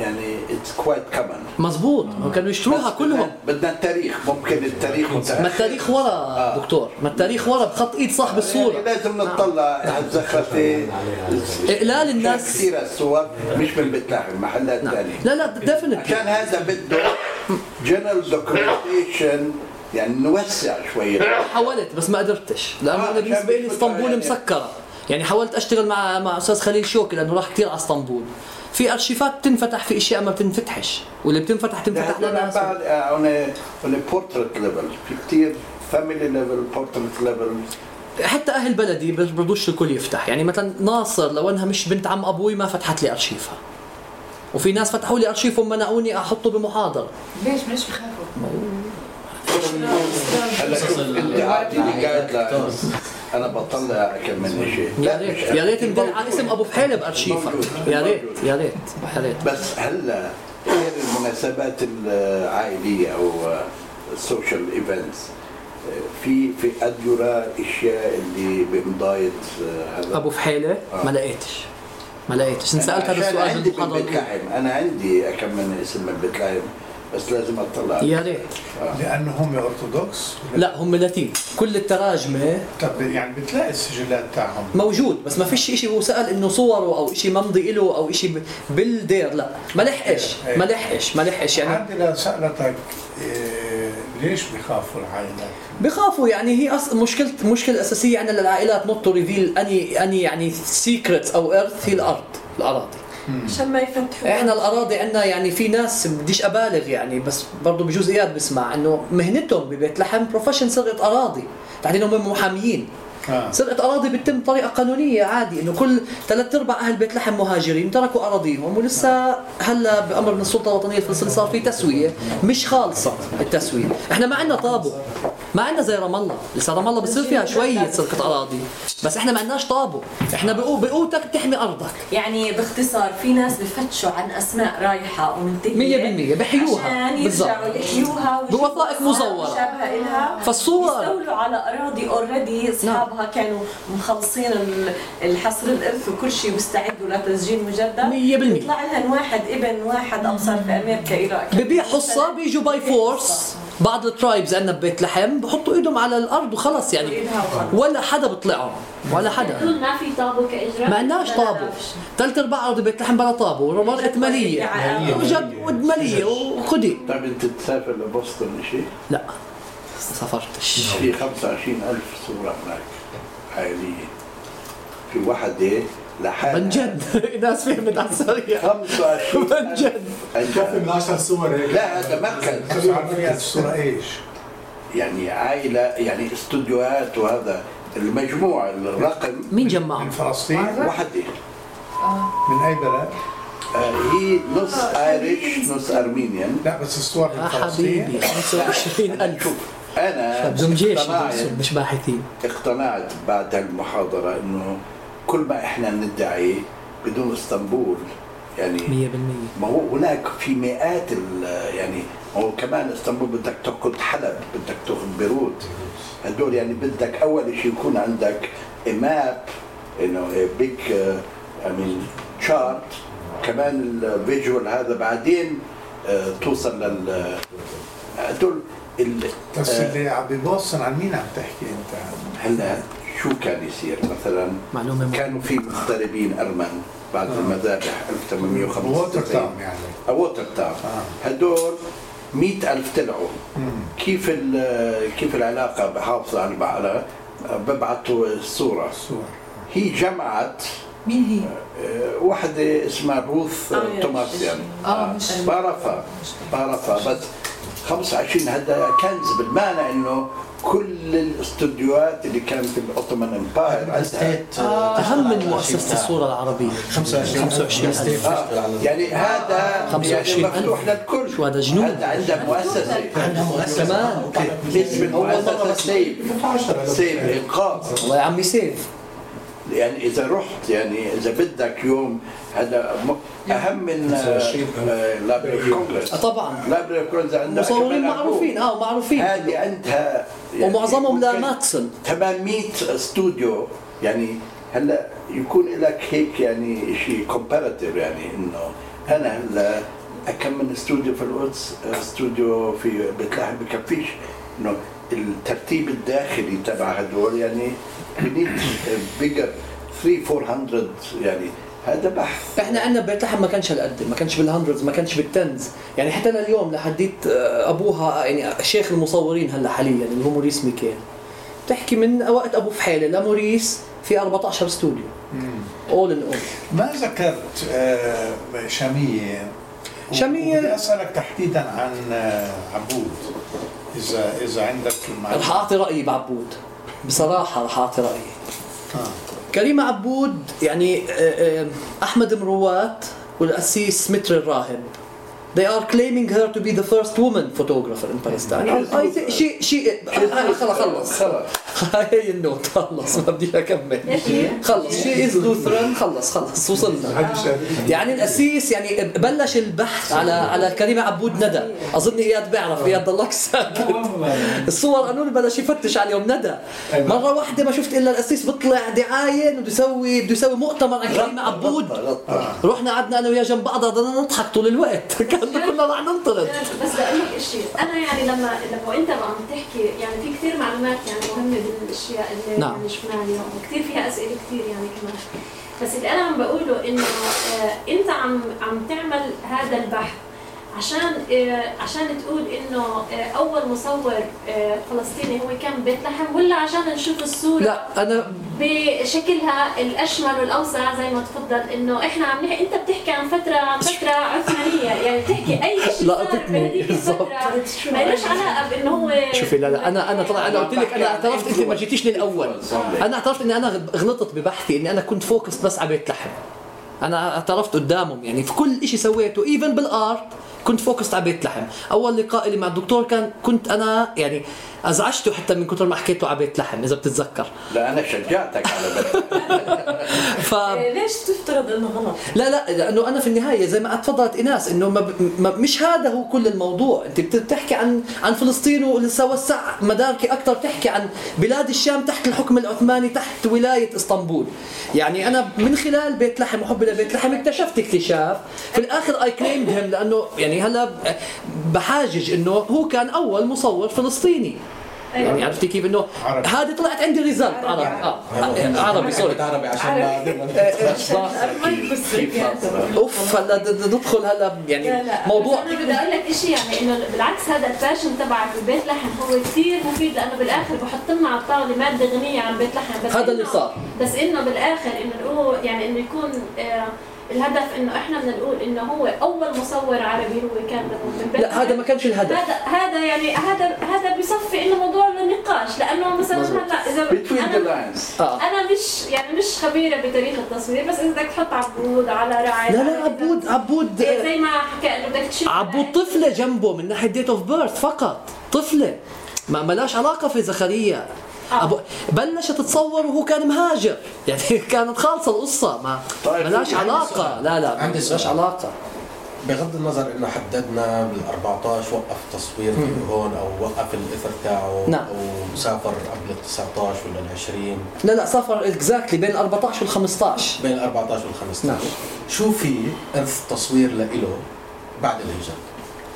Speaker 4: يعني it's quite common
Speaker 2: مزبوط كانوا يشتروها كلهم.
Speaker 4: بدنا التاريخ. ممكن التاريخ متأخر.
Speaker 2: ما التاريخ ورا دكتور. ما التاريخ ورا بخط إيد صاحب الصورة.
Speaker 4: يعني لازم نطلع على الزخرفه
Speaker 2: اقلال الناس
Speaker 4: كثير الصور مش من لحم محلات ثانية
Speaker 2: لا لا definitely
Speaker 4: عشان هذا بده general documentation يعني نوسع شوية.
Speaker 2: حاولت بس ما قدرتش. لأنه
Speaker 4: آه،
Speaker 2: بالنسبة لي إسطنبول
Speaker 4: يعني-
Speaker 2: مسكرة. يعني حاولت أشتغل مع مع أستاذ خليل شوكي لأنه راح كثير على إسطنبول. في أرشيفات بتنفتح في أشياء ما بتنفتحش واللي بتنفتح تنفتح
Speaker 4: هذول
Speaker 2: لناس
Speaker 4: بعد on a on a portrait level. في كثير family level portrait ليفل
Speaker 2: حتى أهل بلدي بس برضوش الكل يفتح. يعني مثلا ناصر لو أنها مش بنت عم أبوي ما فتحت لي ارشيفها وفي ناس فتحوا لي ارشيفهم منعوني أحطه بمحاضرة.
Speaker 7: ليش؟ ليش بخافوا؟
Speaker 4: هلا شوف لا أنا بطلع كم من شيء.
Speaker 2: يا ريت. يا ريت ندل على اسم أبو فحيله بارشيفها
Speaker 4: موجود.
Speaker 2: يا ريت. يا ريت يا ريت.
Speaker 4: بس هلا غير المناسبات العائلية أو ال social events في في اديورا أشياء اللي بمضاية هذا؟
Speaker 2: أبو فحيله ما لقيتش. ما لقيتش. انسالت هذا السؤال
Speaker 4: عندي بالبيت. لحم أنا عندي كم من اسم من بيت لحم بس لازم أطلع.
Speaker 2: يا ريت.
Speaker 1: لأنه هم ارثوذكس
Speaker 2: لا هم لاتين. كل التراجمة
Speaker 1: طب يعني بتلاقي السجلات تاعهم.
Speaker 2: موجود بس ما فيش شيء هو سأل إنه صوره أو شيء ممضي له أو شيء بالدير لا. ما لحقش ما لحقش ما لحقش. يعني
Speaker 1: عندي سألتك إيه ليش بخافوا العائلات؟
Speaker 2: بخافوا يعني هي أص... مشكلة مشكلة أساسية عندنا للعائلات not to reveal أني أني يعني secrets أو earth هي الأرض الأراضي.
Speaker 3: عشان ما يفتحوا
Speaker 2: إحنا الأراضي عندنا يعني في ناس بديش أبالغ يعني بس برضه بجوز اياد بسمع إنه مهنتهم ببيت لحم profession سرقه أراضي. تحديد هم محاميين.
Speaker 1: آه.
Speaker 2: سرقه أراضي بتتم بطريقة قانونية عادي إنه كل ثلاث أرباع أهل بيت لحم مهاجرين تركوا أراضيهم ولسه هلا بأمر من السلطة الوطنية الفلسطينيه صار في تسوية مش خالصة التسوية. إحنا ما عندنا طابو. ما عندنا زي رام الله. لسه رام الله بصير فيها شوية سرقه أراضي. بس إحنا ما عندناش طابو. إحنا بقو بقوتك بتحمي أرضك.
Speaker 3: يعني باختصار في ناس بفتشوا عن أسماء رايحة ومنتهية
Speaker 2: 100% بحيوها.
Speaker 3: عشان يرجعوا يحيوها
Speaker 2: بوثائق مزورة.
Speaker 3: مشابهه لها.
Speaker 2: فالصور.
Speaker 3: يستولوا على أراضي already أصحابها كانوا مخلصين ال- الحصر الإرث وكل شيء واستعدوا لتسجيل مجدد.
Speaker 2: 100%
Speaker 3: يطلع لهم واحد ابن واحد أبصر في أمريكا إلى
Speaker 2: ببيع حصة بيجوا by force بعض الترايبز عندنا ببيت لحم بحطوا إيدهم على الأرض وخلص يعني. ولا حدا بيطلعهم ولا حدا.
Speaker 6: ما في طابو كاجراء
Speaker 2: ما عندناش طابو ثلاث أرباع أرض بيت لحم بلا طابو ورقه مالية. جد مالية. وخدي.
Speaker 4: طيب انت تسافر لبoston شيء
Speaker 2: لا سافرتش.
Speaker 4: في 25000 صورة هناك عائلية. في وحدة لحالها
Speaker 2: من جد؟ ناس فهمت على السريع
Speaker 4: 25
Speaker 2: من جد.
Speaker 1: كفي من 10 صور هيك.
Speaker 4: لا هذا مركز
Speaker 1: بس عارفين الصورة إيش؟
Speaker 4: يعني عائلة يعني استوديوهات وهذا. المجموع الرقم.
Speaker 2: مين
Speaker 1: من
Speaker 2: جمعهم؟
Speaker 1: فلسطين.
Speaker 4: وحدة
Speaker 1: من أي بلد؟
Speaker 4: آه، هي نص ايريش نص ارمينيان
Speaker 1: لا بس الصور من فلسطين.
Speaker 2: حبيبي 25000
Speaker 4: أنا
Speaker 2: بدهم جيش مش باحثين.
Speaker 4: اقتنعت بعد هالمحاضرة إنه كل ما إحنا ندعي بدون إسطنبول يعني
Speaker 2: 100%
Speaker 4: ما هو هناك في مئات ال- يعني هو كمان إسطنبول بدك تاخذ حلب بدك تاخذ بيروت. هدول يعني بدك أول شيء يكون عندك ماب إنه بيج اي مين شارت كمان الفيجوال هذا بعدين آه، توصل لل هدول ال-
Speaker 1: بس
Speaker 4: آه،
Speaker 1: اللي عم بيبصر عن مين عم تحكي أنت؟
Speaker 4: هلا شو كان يصير؟ مثلا
Speaker 2: معلومة.
Speaker 4: كانوا في مغتربين أرمن بعد المذابح 1895
Speaker 1: ووتر تاون يعني.
Speaker 4: ووتر تاون
Speaker 1: آه.
Speaker 4: هدول مئة ألف طلعوا. كيف ال- كيف العلاقة بحافظة على على ببعثوا الصورة
Speaker 1: الصور
Speaker 4: هي جمعت
Speaker 7: مين هي؟
Speaker 4: آه، واحدة اسمها روث
Speaker 3: آه، يا
Speaker 4: توماسيان.
Speaker 7: آه مش
Speaker 4: بعرفها بعرفها بس 25 هذا كنز بالمعنى إنه كل الاستوديوهات اللي كانت في ال Ottoman Empire عندها.
Speaker 5: state
Speaker 2: أهم من مؤسسة الصورة العربية.
Speaker 5: 25
Speaker 2: 25 ألف.
Speaker 4: آه، يعني هذا
Speaker 2: 25
Speaker 4: يعني مفتوح. للكل.
Speaker 2: شو هذا جنون.
Speaker 4: هذا عندها مؤسسة.
Speaker 5: عندها مؤسسة
Speaker 2: كمان.
Speaker 5: okay
Speaker 4: اسم
Speaker 5: بس-
Speaker 4: save.
Speaker 5: 10
Speaker 4: save إنقاذ.
Speaker 2: والله يا عمي save.
Speaker 4: يعني إذا رحت يعني إذا بدك يوم هذا م- أهم من
Speaker 5: 25
Speaker 4: Library Congress
Speaker 2: آه، طبعا.
Speaker 4: Library Congress عندها
Speaker 2: مصورين معروفين. آه معروفين.
Speaker 4: هذه عندها
Speaker 2: ومعظمهم لا
Speaker 4: ممكن
Speaker 2: ماتسون
Speaker 4: 800 استوديو يعني هلا يكون لك هيك يعني شيء comparative يعني إنه أنا هلا كم من استوديو في القدس استوديو في بيت لحم بكفيش إنه الترتيب الداخلي تبع هدول يعني bigger 3 400 يعني هذا بحث.
Speaker 2: إحنا عندنا ببيت لحم ما كانش هالقد ما كانش بالهندردز ما كانش بالتنز. يعني حتى لليوم لحديت آه، أبوها يعني شيخ المصورين هلا حاليا اللي هو موريس ميكيل. بتحكي من وقت ابو فحيله لموريس في 14 استوديو اول ان اول
Speaker 1: ما ذكرت آه، شامية؟
Speaker 2: شامية-
Speaker 1: بدي أسألك تحديدا عن آه، عبود. إذا إذا عندك
Speaker 2: رح. أعطي رأيي بعبود. بصراحة رح أعطي رأيي.
Speaker 1: آه.
Speaker 2: كريمة عبود يعني آه، آه، أحمد مروات والقسيس متر الراهب They are claiming her to be the first woman photographer in Palestine. I think شيء خلص خلص
Speaker 4: خلص
Speaker 2: هاي ال note خلص ما بدي أكمل. خلص. she is Lutheran خلص خلص وصلنا. يعني القسيس يعني بلش البحث على على كريمه عبود ندى. أظن إياد بيعرف إياد ضلك ساكت الصور قانون بلش يفتش عليهم ندى. مرة واحدة ما شفت إلا القسيس بيطلع دعاية إنه بده يسوي بده يسوي مؤتمر عن كريمه عبود. رحنا قعدنا أنا وياه جنب بعض ضلنا نضحك طول الوقت. كنا كنا رح ننطرد.
Speaker 6: بس بدي أقول لك شيء أنا يعني لما لما انت عم تحكي يعني في كثير معلومات يعني مهمة بالاشياء اللي
Speaker 2: نعم.
Speaker 6: يعني شفناها اليوم وكثير فيها أسئلة كثير يعني كمان بس اللي أنا عم بقوله إنه آه أنت عم عم تعمل هذا البحث عشان آه عشان تقول إنه آه أول مصور آه فلسطيني هو كان بيت لحم ولا عشان نشوف الصورة؟
Speaker 2: لا أنا
Speaker 6: بشكلها الأشمل والأوسع زي ما تفضل إنه إحنا عم نحكي إنت بتحكي عن فترة عن فترة عثمانية يعني بتحكي أي شيء
Speaker 2: لقطتني بالضبط.
Speaker 6: ما لهش علاقة بإنه هو
Speaker 2: شوفي لا لا أنا أنا طلع أنا قلت لك أنا اعترفت انت ما جيتيش للأول. أنا اعترفت إني أنا غلطت ببحثي إني أنا كنت فوكس بس على بيت لحم. أنا اعترفت قدامهم يعني في كل شيء سويته even بال art. كنت focus على بيت لحم. أول لقاء لي مع الدكتور كان كنت أنا يعني أزعجته حتى من كثر ما حكيت له على بيت لحم إذا بتتذكر.
Speaker 4: لا أنا شجعتك على
Speaker 2: ف
Speaker 3: إيه، ليش تفترض إنه غلط؟
Speaker 2: لا لا لأنه أنا في النهاية زي ما تفضلت ايناس إنه ما ما مش هذا هو كل الموضوع. أنت بت- بتحكي عن عن فلسطين ولسه وسع مداركي أكثر بتحكي عن بلاد الشام تحت الحكم العثماني تحت ولاية إسطنبول. يعني أنا من خلال بيت لحم وحبي لبيت لحم اكتشفت اكتشاف. في الآخر I claimed him لأنه يعني هلا بحاجج إنه هو كان أول مصور فلسطيني. يعني عرفتي كيف
Speaker 1: إنه.
Speaker 2: هذه طلعت عندي result؟ عربي. آه. عربي. سوري.
Speaker 5: عربي عشان
Speaker 2: أوف هلا ندخل هلا يعني موضوع.
Speaker 6: أنا بدي أقول لك شيء يعني إنه بالعكس هذا ال passion تبعك ببيت لحم هو كثير مفيد لأنه بالآخر بحط لنا على الطاولة مادة غنية عن بيت لحم. بس
Speaker 2: هذا اللي صار.
Speaker 6: بس إنه بالآخر إنه يعني إنه يكون آه الهدف إنه إحنا بدنا نقول إنه هو أول مصور عربي هو كان
Speaker 2: لا هذا. ما كانش الهدف.
Speaker 6: هذا هذا يعني هذا هذا بصفي إنه موضوع للنقاش لأنه مثلا. هلا إذا
Speaker 4: أنا
Speaker 2: آه.
Speaker 6: أنا مش يعني مش خبيرة بتاريخ التصوير بس إذا بدك تحط عبود على رعد
Speaker 2: لا لا عبود عبود
Speaker 6: إيه زي ما حكى إنه بدك تشيل
Speaker 2: عبود طفلة جنبه من ناحية ديت اوف بيرث فقط طفلة. ما ملاش علاقة في زكريا. أبو بلشت تتصور وهو كان مهاجر يعني كانت خالصة القصة ما
Speaker 4: طيب،
Speaker 2: ملاش
Speaker 4: علاقة.
Speaker 2: لا لا
Speaker 5: عندي
Speaker 2: ملاش. علاقة
Speaker 5: بغض النظر إنه حددنا بال 14 وقف تصوير فيه هون أو وقف الإثر تاعه
Speaker 2: نعم.
Speaker 5: أو سافر قبل ال 19 ولا ال 20
Speaker 2: لا لا سافر اكزاكتلي بين ال 14 وال 15
Speaker 5: بين ال 14 وال 15
Speaker 2: نعم.
Speaker 5: شو في أرث تصوير لإله بعد الهجرة؟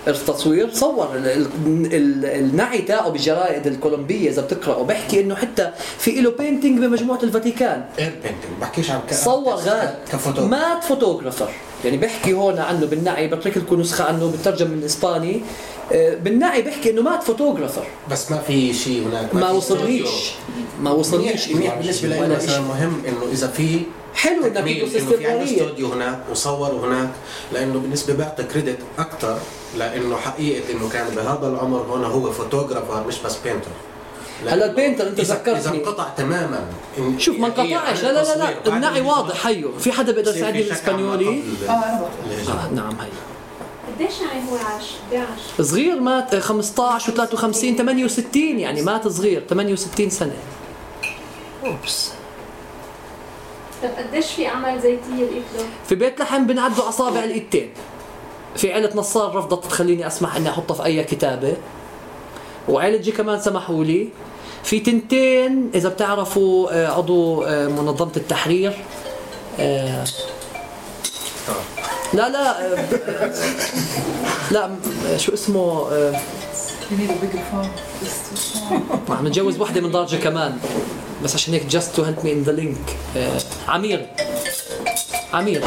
Speaker 2: التصوير صور. ال- ال- ال- النعي تاعه بالجرائد الكولومبية إذا بتقرأه. بحكي إنه حتى في له painting بمجموعة الفاتيكان.
Speaker 5: اير painting بحكيش عن
Speaker 2: صور غاد.
Speaker 5: كفوتو
Speaker 2: مات photographer يعني بحكي هون عنه بالنعي بترك لكم نسخة عنه بترجم من الاسباني آه، بالنعي بحكي إنه مات photographer
Speaker 5: بس ما في شيء هناك
Speaker 2: ما
Speaker 5: في
Speaker 2: وصلنيش. ما وصلنيش
Speaker 5: منيح بالنسبة لي مثلا. مهم إنه إذا في
Speaker 2: حلو
Speaker 5: إنك
Speaker 2: تدرس
Speaker 5: في
Speaker 2: استمراريه
Speaker 5: استوديو هناك وصوروا هناك لأنه بالنسبة بعطي credit أكثر لأنه حقيقة إنه كان بهذا العمر هون هو photographer مش بس painter
Speaker 2: هلا ال painter
Speaker 5: أنت اذا إذا
Speaker 2: ذكرتني
Speaker 5: انقطع تماما إن-
Speaker 2: شوف ما انقطعش. لا لا لا, النعي واضح. هيو في حدا بيقدر يساعدني
Speaker 7: بالإسبانيولي؟
Speaker 5: آه.
Speaker 2: آه نعم هي.
Speaker 6: قديش يعني هو عاش؟ قد عاش؟
Speaker 2: صغير مات 15 و53 68 يعني مات صغير 68 سنة. أوبس.
Speaker 6: طب قديش في اعمال زيتية لإله؟
Speaker 2: في بيت لحم بنعدوا أصابع الإيدتين. في عيلة نصار رفضت تخليني أسمح إني احطها في أي كتابة. وعيلة جي كمان سمحوا لي. في تنتين إذا بتعرفوا آه، عضو آه، منظمة التحرير. آه، لا لا لا شو اسمه عم نتجوز وحدة من درجه كمان. بس عشان هيك to help me in the link. آه، عمير. عمير.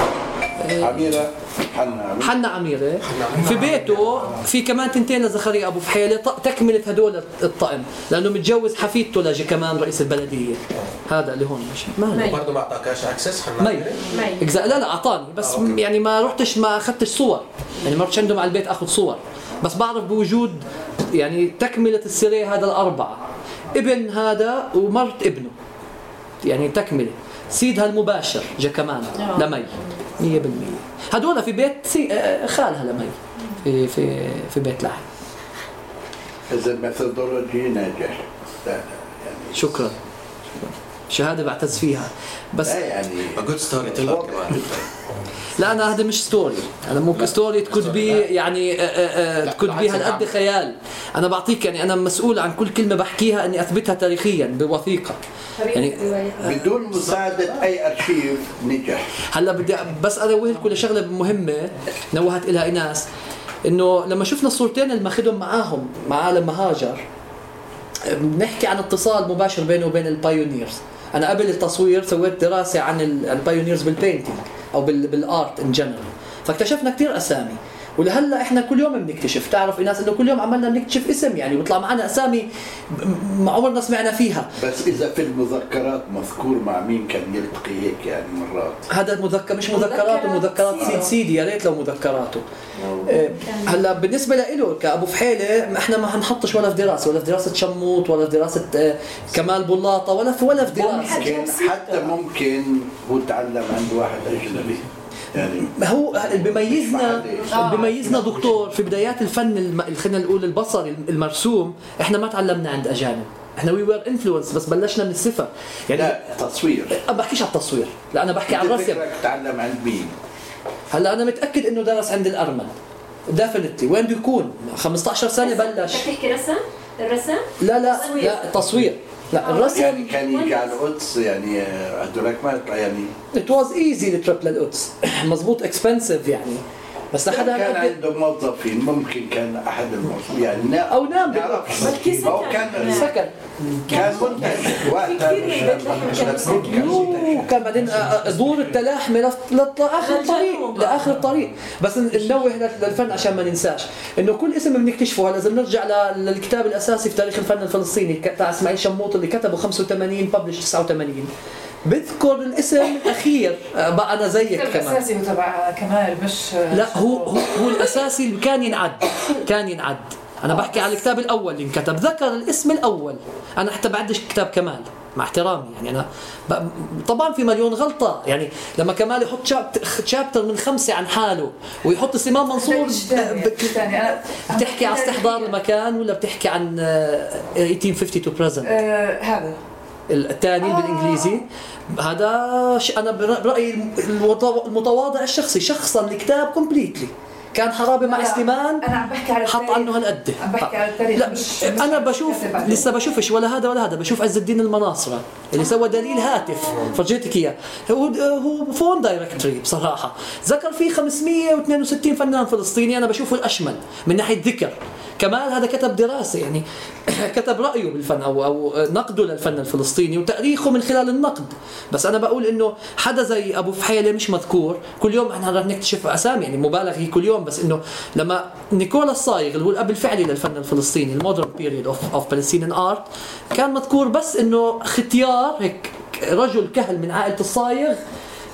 Speaker 4: عميرة حنا.
Speaker 2: حنا عميرة في بيته في كمان تنتين لزخريا أبو فحيله ط- تكملة هدول الطقم لأنه متجوز حفيدته لجي كمان رئيس البلدية. هذا اللي هون ماشي. ما
Speaker 3: مي.
Speaker 5: وبرضه ما اعطاكاش access حنا
Speaker 2: مي. لا لا أعطاني. بس
Speaker 5: آه، okay.
Speaker 2: يعني ما رحتش ما أخذتش صور. يعني ما رحتش عندهم على البيت أخذ صور. بس بعرف بوجود يعني تكملة ال série هذا الأربعة. ابن هذا ومرت ابنه. يعني تكملة. سيدها المباشر جا كمان.
Speaker 3: آه.
Speaker 2: لمي 100% هدول في بيت سي... آه، خالها لمي في في في بيت لحم
Speaker 4: إذا ال methodology ناجح.
Speaker 2: شكرا. شكرا. شهادة بعتز فيها. بس
Speaker 4: لا يعني
Speaker 5: good story teller كمان
Speaker 2: لا أنا هذا مش story أنا ممكن story تكون بي يعني آه، آه، آه، تكون
Speaker 5: بالعكس
Speaker 2: بي هالقد. خيال. أنا بعطيك يعني أنا مسؤول عن كل كلمة بحكيها إني أثبتها تاريخيا بوثيقة. يعني
Speaker 4: بدون مساعدة أي أرشيف نجح.
Speaker 2: هلأ بدي بس انوه لكم لشغلة مهمة نوهت لها ايناس إنه لما شفنا الصورتين اللي ماخذهم معاهم معاه لما هاجر بنحكي عن اتصال مباشر بينه وبين ال pioneers أنا قبل التصوير سويت دراسة عن ال- pioneers بال painting أو بال- بال art in general فاكتشفنا كثير أسامي. ولهلا إحنا كل يوم بنكتشف. تعرف ايناس إنه كل يوم عمالنا بنكتشف اسم يعني بيطلع معنا أسامي ما عمرنا سمعنا فيها.
Speaker 4: بس إذا في المذكرات مذكور مع مين كان يلتقي هيك يعني مرات؟
Speaker 2: هذا مذكر مش مذكرات ومذكرات سيد سيدي يا ريت لو مذكراته. آه، هلا بالنسبة له كأبو فحيلة ما إحنا ما حنحطش ولا في دراسة ولا في دراسة شموط ولا في دراسة آه، كمال بلاطة ولا في ولا في دراسة.
Speaker 4: ممكن حتى ممكن هو تعلم عند واحد أجنبي. يعني
Speaker 2: ما هو اللي بيميزنا اللي بيميزنا دكتور في بدايات الفن. خلينا نقول البصري المرسوم إحنا ما تعلمنا عند أجانب. إحنا we were influenced بس بلشنا من الصفر. يعني
Speaker 4: لا تصوير.
Speaker 2: ما بحكيش على التصوير. لا أنا بحكي عن الرسم.
Speaker 4: تعلم عند مين؟
Speaker 2: هلأ أنا متأكد إنه درس عند الارمن definitely وين بده يكون 15 سنه بلش.
Speaker 6: بدك تحكي رسم؟ الرسم؟
Speaker 2: لا لا لا تصوير. لا
Speaker 4: يعني
Speaker 2: الرسم
Speaker 4: كان يجي على القدس يعني آه، هدولك ما يعني
Speaker 2: it was easy ال trip للقدس. مزبوط expensive يعني. بس لحدا
Speaker 4: كان عنده موظفين ممكن كان أحد الموظفين. يعني
Speaker 2: أو نام.
Speaker 3: بلكي
Speaker 4: هو
Speaker 3: سكن.
Speaker 4: كان
Speaker 2: سكن.
Speaker 4: كان منتج. وقتها
Speaker 2: كان بعدين آه، آه، دور التلاحمه لآخر الطريق. لآخر الطريق. بس ن- ننوه لل- للفن عشان ما ننساش. إنه كل اسم بنكتشفه. هلا إذا بنرجع للكتاب الأساسي في تاريخ الفن الفلسطيني تاع إسماعيل شموط اللي كتبه 85 ببلش 89 بذكر الاسم الأخير. آه، بقى أنا زيك كمان
Speaker 7: الأساسي هو تبع كمال مش
Speaker 2: لا هو هو, هو الأساسي اللي كان ينعد. كان ينعد. أنا بحكي على الكتاب الأول اللي انكتب. ذكر الاسم الأول. أنا حتى بعدش كتاب كمال مع احترامي. يعني أنا ب- طبعا في مليون غلطة. يعني لما كمال يحط chapt- chapter من خمسة عن حاله ويحط سمام منصور بتحكي على استحضار المكان ولا بتحكي عن آه، 1850 to
Speaker 7: present هذا.
Speaker 2: الثاني
Speaker 7: آه.
Speaker 2: بالإنجليزي هذا. أنا برأيي المتوا- المتواضع الشخصي شخصا الكتاب completely كان حرابي مع سليمان
Speaker 7: أنا عم بحكي على
Speaker 2: حط. عنه هالقد.
Speaker 7: عم بحكي على التاريخ
Speaker 2: لا
Speaker 7: مش أنا
Speaker 2: بشوف. لسه بشوفش ولا هذا ولا هذا بشوف عز الدين المناصرة اللي سوى دليل هاتف. فرجيتك إياه. هو هو phone directory بصراحة. ذكر فيه 562 فنان فلسطيني أنا بشوفه الاشمل من ناحية ذكر. كمال هذا كتب دراسة يعني كتب رأيه بالفن أو أو نقده للفن الفلسطيني وتأريخه من خلال النقد. بس أنا بقول إنه حدا زي أبو فحيلة مش مذكور. كل يوم إحنا رح نكتشف أسامي يعني مبالغ هي كل يوم بس إنه لما نيكولا الصايغ اللي هو الأب الفعلي للفن الفلسطيني ال modern period of of Palestinian art كان مذكور بس إنه ختيار هيك رجل كهل من عائلة الصايغ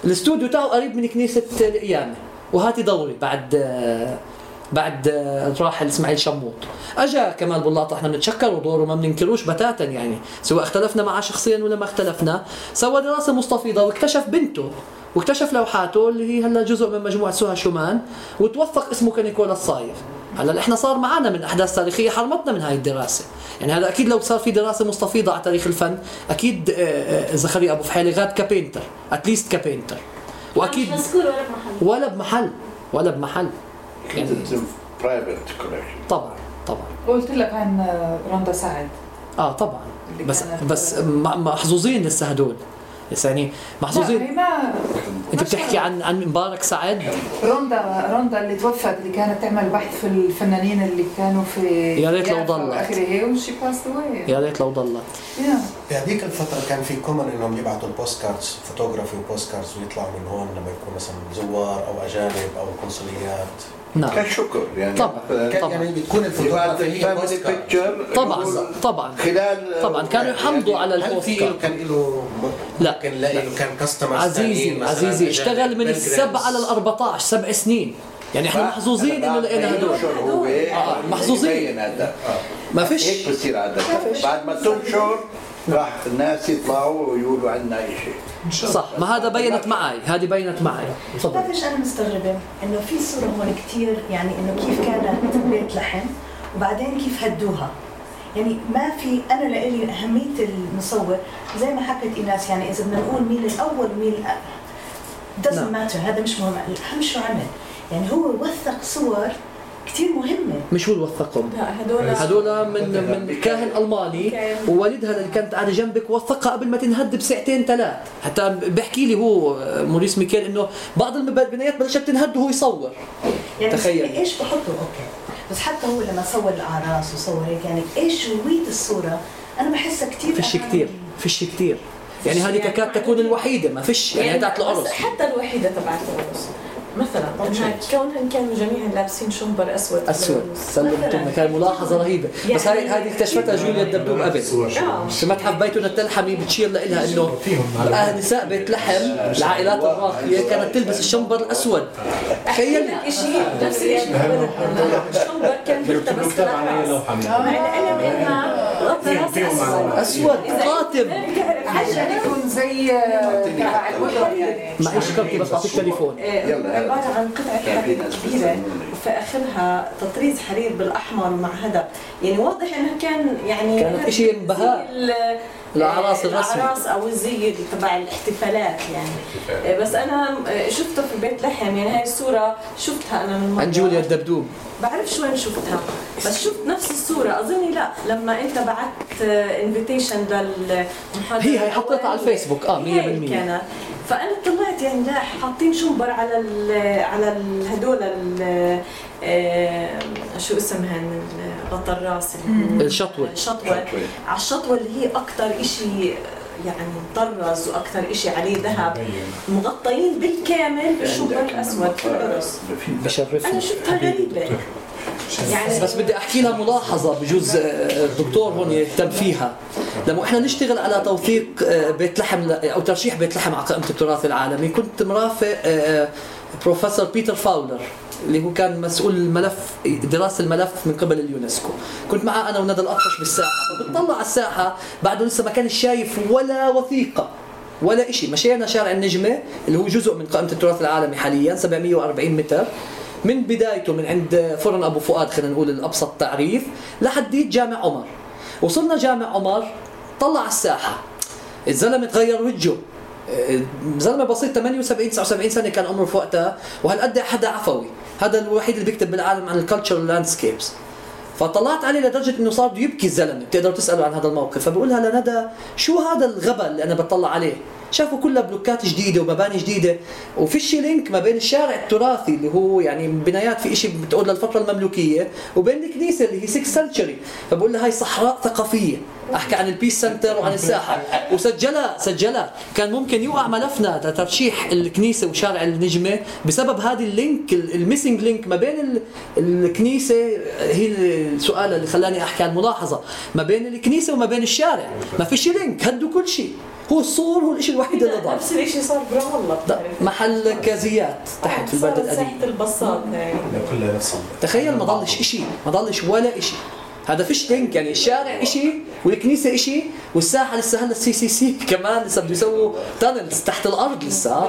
Speaker 2: الاستوديو تاعه قريب من كنيسة القيامة وهاتي دوري بعد آه، بعد آه، الراحل إسماعيل شموط أجا كمال بلاطه إحنا بنتشكر ودوره ما بننكروش بتاتا يعني. سواء اختلفنا معه شخصيا ولا ما اختلفنا. سوى دراسة مستفيضة واكتشف بنته واكتشف لوحاته اللي هي هلا جزء من مجموعة سوها شومان وتوثق اسمه كنيكولا الصايغ هلا إحنا صار معنا من أحداث تاريخية حرمتنا من هاي الدراسة. يعني هذا أكيد لو صار في دراسة مستفيضة على تاريخ الفن أكيد آه، آه، زكريا أبو فحيلة گاد ك painter at least
Speaker 6: ك painter وأكيد ولا بمحل.
Speaker 2: ولا بمحل ولا بمحل.
Speaker 4: private collection
Speaker 2: طبعا طبعا.
Speaker 7: قلت لك عن رندا سعد.
Speaker 2: آه طبعا. بس
Speaker 7: كانت-
Speaker 2: بس محظوظين لسه هدول. بس يعني محظوظين.
Speaker 7: ما
Speaker 2: أنت بتحكي عن عن مبارك سعد؟
Speaker 7: روندا روندا اللي توفت اللي كانت تعمل بحث في الفنانين اللي كانوا في
Speaker 2: يا ريت لو ضلت.
Speaker 7: وشي باست
Speaker 2: يا ريت لو ضلت.
Speaker 5: بهذيك الفترة كان في كومن إنهم يبعثوا البوست كاردز فوتوغرافي وبوست كاردز ويطلعوا من هون لما يكون مثلا زوار أو أجانب أو قنصليات
Speaker 2: نعم.
Speaker 4: كشكر يعني
Speaker 2: طبعا.
Speaker 5: كان
Speaker 2: طبعا.
Speaker 5: يعني بتكون الفوتوغرافي هي
Speaker 2: طبعا طبعا.
Speaker 4: خلال
Speaker 2: طبعا. كانوا يحمضوا على
Speaker 5: هل ال
Speaker 2: postcard.
Speaker 5: له كان له
Speaker 2: لا،
Speaker 5: كان لا له كان customers
Speaker 2: عزيزي عزيزي اشتغل من السبعة لل 14 سبع سنين. يعني إحنا محظوظين إنه لقينا هدول
Speaker 4: هو
Speaker 2: آه، محظوظين.
Speaker 4: هذا.
Speaker 2: ما فيش.
Speaker 4: هيك بصير عادة. بعد ما تنشر راح الناس يطلعوا ويقولوا عنا أي شيء.
Speaker 2: صح. ما هذا بينت معي. هذه بينت معي. تفضل.
Speaker 8: بتعرف إيش أنا مستغربة؟ إنه في صورة هون كثير يعني إنه كيف كانت بيت لحم وبعدين كيف هدوها. يعني ما في أنا لإلي أهمية المصور زي ما حكت إيناس يعني إذا بدنا نقول مين الأول ومين doesn't
Speaker 2: نعم.
Speaker 8: matter هذا مش مهم. الاهم شو عمل؟ يعني هو وثق صور كثير مهمة.
Speaker 2: مش هو اللي وثقهم.
Speaker 3: لا هدول
Speaker 2: هذول من من كاهن ألماني ووالدها اللي كانت قاعدة جنبك وثقها قبل ما تنهد بساعتين ثلاث حتى بيحكي لي هو موريس ميكيل إنه بعض البنايات بلشت تنهد وهو يصور.
Speaker 8: يعني
Speaker 2: تخيل.
Speaker 8: إيش بحطه؟ أوكي. بس حتى هو لما صور الأعراس وصور هيك يعني إيش هويه الصورة؟ أنا بحسها كثير
Speaker 2: فيش كثير فيش كثير يعني هذه تكاد تكون الوحيدة ما فيش يعني هي تاعت العرس
Speaker 3: حتى الوحيدة تبعت العرس مثلا كونهم كانوا جميعا لابسين شنبر
Speaker 2: أسود.
Speaker 3: أسود.
Speaker 2: سلمتم كان ملاحظة رهيبة. بس هاي هذه اكتشفتها جوليا الدبدوب قبل
Speaker 3: آه.
Speaker 2: في متحف بيتنا التلحمي بتشير لها إنه نساء بيت لحم العائلات الراقية كانت تلبس الشنبر الاسود تخيل
Speaker 3: شيء نفس الشيء الشنبر كان يلتبس ثلاث
Speaker 2: أسود. قاتم
Speaker 7: عشان يكون زي آه، تبع الوحدة يعني
Speaker 2: معيش كرتي بس بعطيك تليفون
Speaker 4: يلا.
Speaker 3: عبارة عن
Speaker 4: في
Speaker 3: حرير
Speaker 4: بيستخدمونها.
Speaker 3: وفي آخرها تطريز حرير بالأحمر ومع هذا يعني واضح إنها كان يعني
Speaker 2: كانت إشي بهاء. الأعراس الرسمي.
Speaker 3: الأعراس أو الزي تبع الاحتفالات يعني. آه، بس أنا آه، شفته في بيت لحم يعني هاي الصورة شفتها أنا من مرة.
Speaker 2: عن جوليا الدبدوب.
Speaker 3: بعرفش وين شفتها بس شفت نفس الصورة. أظني لا لما أنت بعت invitation للمحاضرة
Speaker 2: هي هي حطيتها على الفيسبوك. آه 100%
Speaker 3: هيك كانت. فأنا طلعت يعني لا حاطين شنبر على ال على ال- هدول ال- آه، شو اسمهن غطا الراس
Speaker 2: الشطوة.
Speaker 3: الشطوة على الشطوة اللي هي أكثر إشي يعني مطرز وأكثر إشي عليه ذهب. مغطيين. بالكامل بالشنبر الأسود. في العرس أنا
Speaker 2: بشرفني
Speaker 3: شفتها غريبة. يعني
Speaker 2: بس بدي احكي لها ملاحظة بجوز آه، الدكتور هون يهتم فيها. لما إحنا نشتغل على توثيق آه، بيت لحم أو ترشيح بيت لحم على قائمة التراث العالمي كنت مرافق آه، بروفيسور بيتر فاولر اللي هو كان مسؤول الملف دراسة الملف من قبل اليونسكو. كنت معاه أنا وندى الاطرش بالساحة. فبتطلع على الساحة بعده لسه ما كان شايف ولا وثيقة ولا شيء مشينا شارع النجمة اللي هو جزء من قائمة التراث العالمي حاليا 740 متر. من بدايته من عند فرن أبو فؤاد خلينا نقول الأبسط تعريف لحديت جامع عمر. وصلنا جامع عمر طلع على الساحة. الزلمة تغير وجهه. آه، زلمة بسيط 78 79 سنة كان عمره وقتها. وهالقد حدا عفوي. هذا الوحيد اللي بيكتب بالعالم عن ال cultural landscapes فطلعت عليه لدرجة إنه صار بده يبكي الزلمة. بتقدروا تسألوا عن هذا الموقف. فبقولها لندى شو هذا الغبا اللي أنا بطلع عليه؟ شافوا كلها بلوكات جديدة ومباني جديدة. وفيش link ما بين الشارع التراثي اللي هو يعني بنايات في شيء بتقول للفتره المملوكية وبين الكنيسة اللي هي 6 century فبقول لها هاي صحراء ثقافية. أحكي عن ال Peace Center وعن الساحة. وسجلها سجلها. كان ممكن يوقع ملفنا. لترشيح الكنيسة وشارع النجمة. بسبب هذه ال link ال missing link ما بين ال- الكنيسة هي السؤال اللي خلاني أحكي عن ملاحظة. ما بين الكنيسة وما بين الشارع. ما فيش link هدوا كل شيء هو السور هو الشيء الوحيد اللي ضاع
Speaker 3: نفس الشيء صار برام الله
Speaker 2: محل كازيات تحت في البلد القديم.
Speaker 3: ساحه البساط هاي
Speaker 9: كلها نفس
Speaker 2: تخيل ما ضلش شيء ما ضلش ولا شيء هذا فيش link يعني الشارع شيء والكنيسة شيء والساحة لسه هلا ال CCC كمان لسه بده يسووا tunnels تحت الأرض لسه.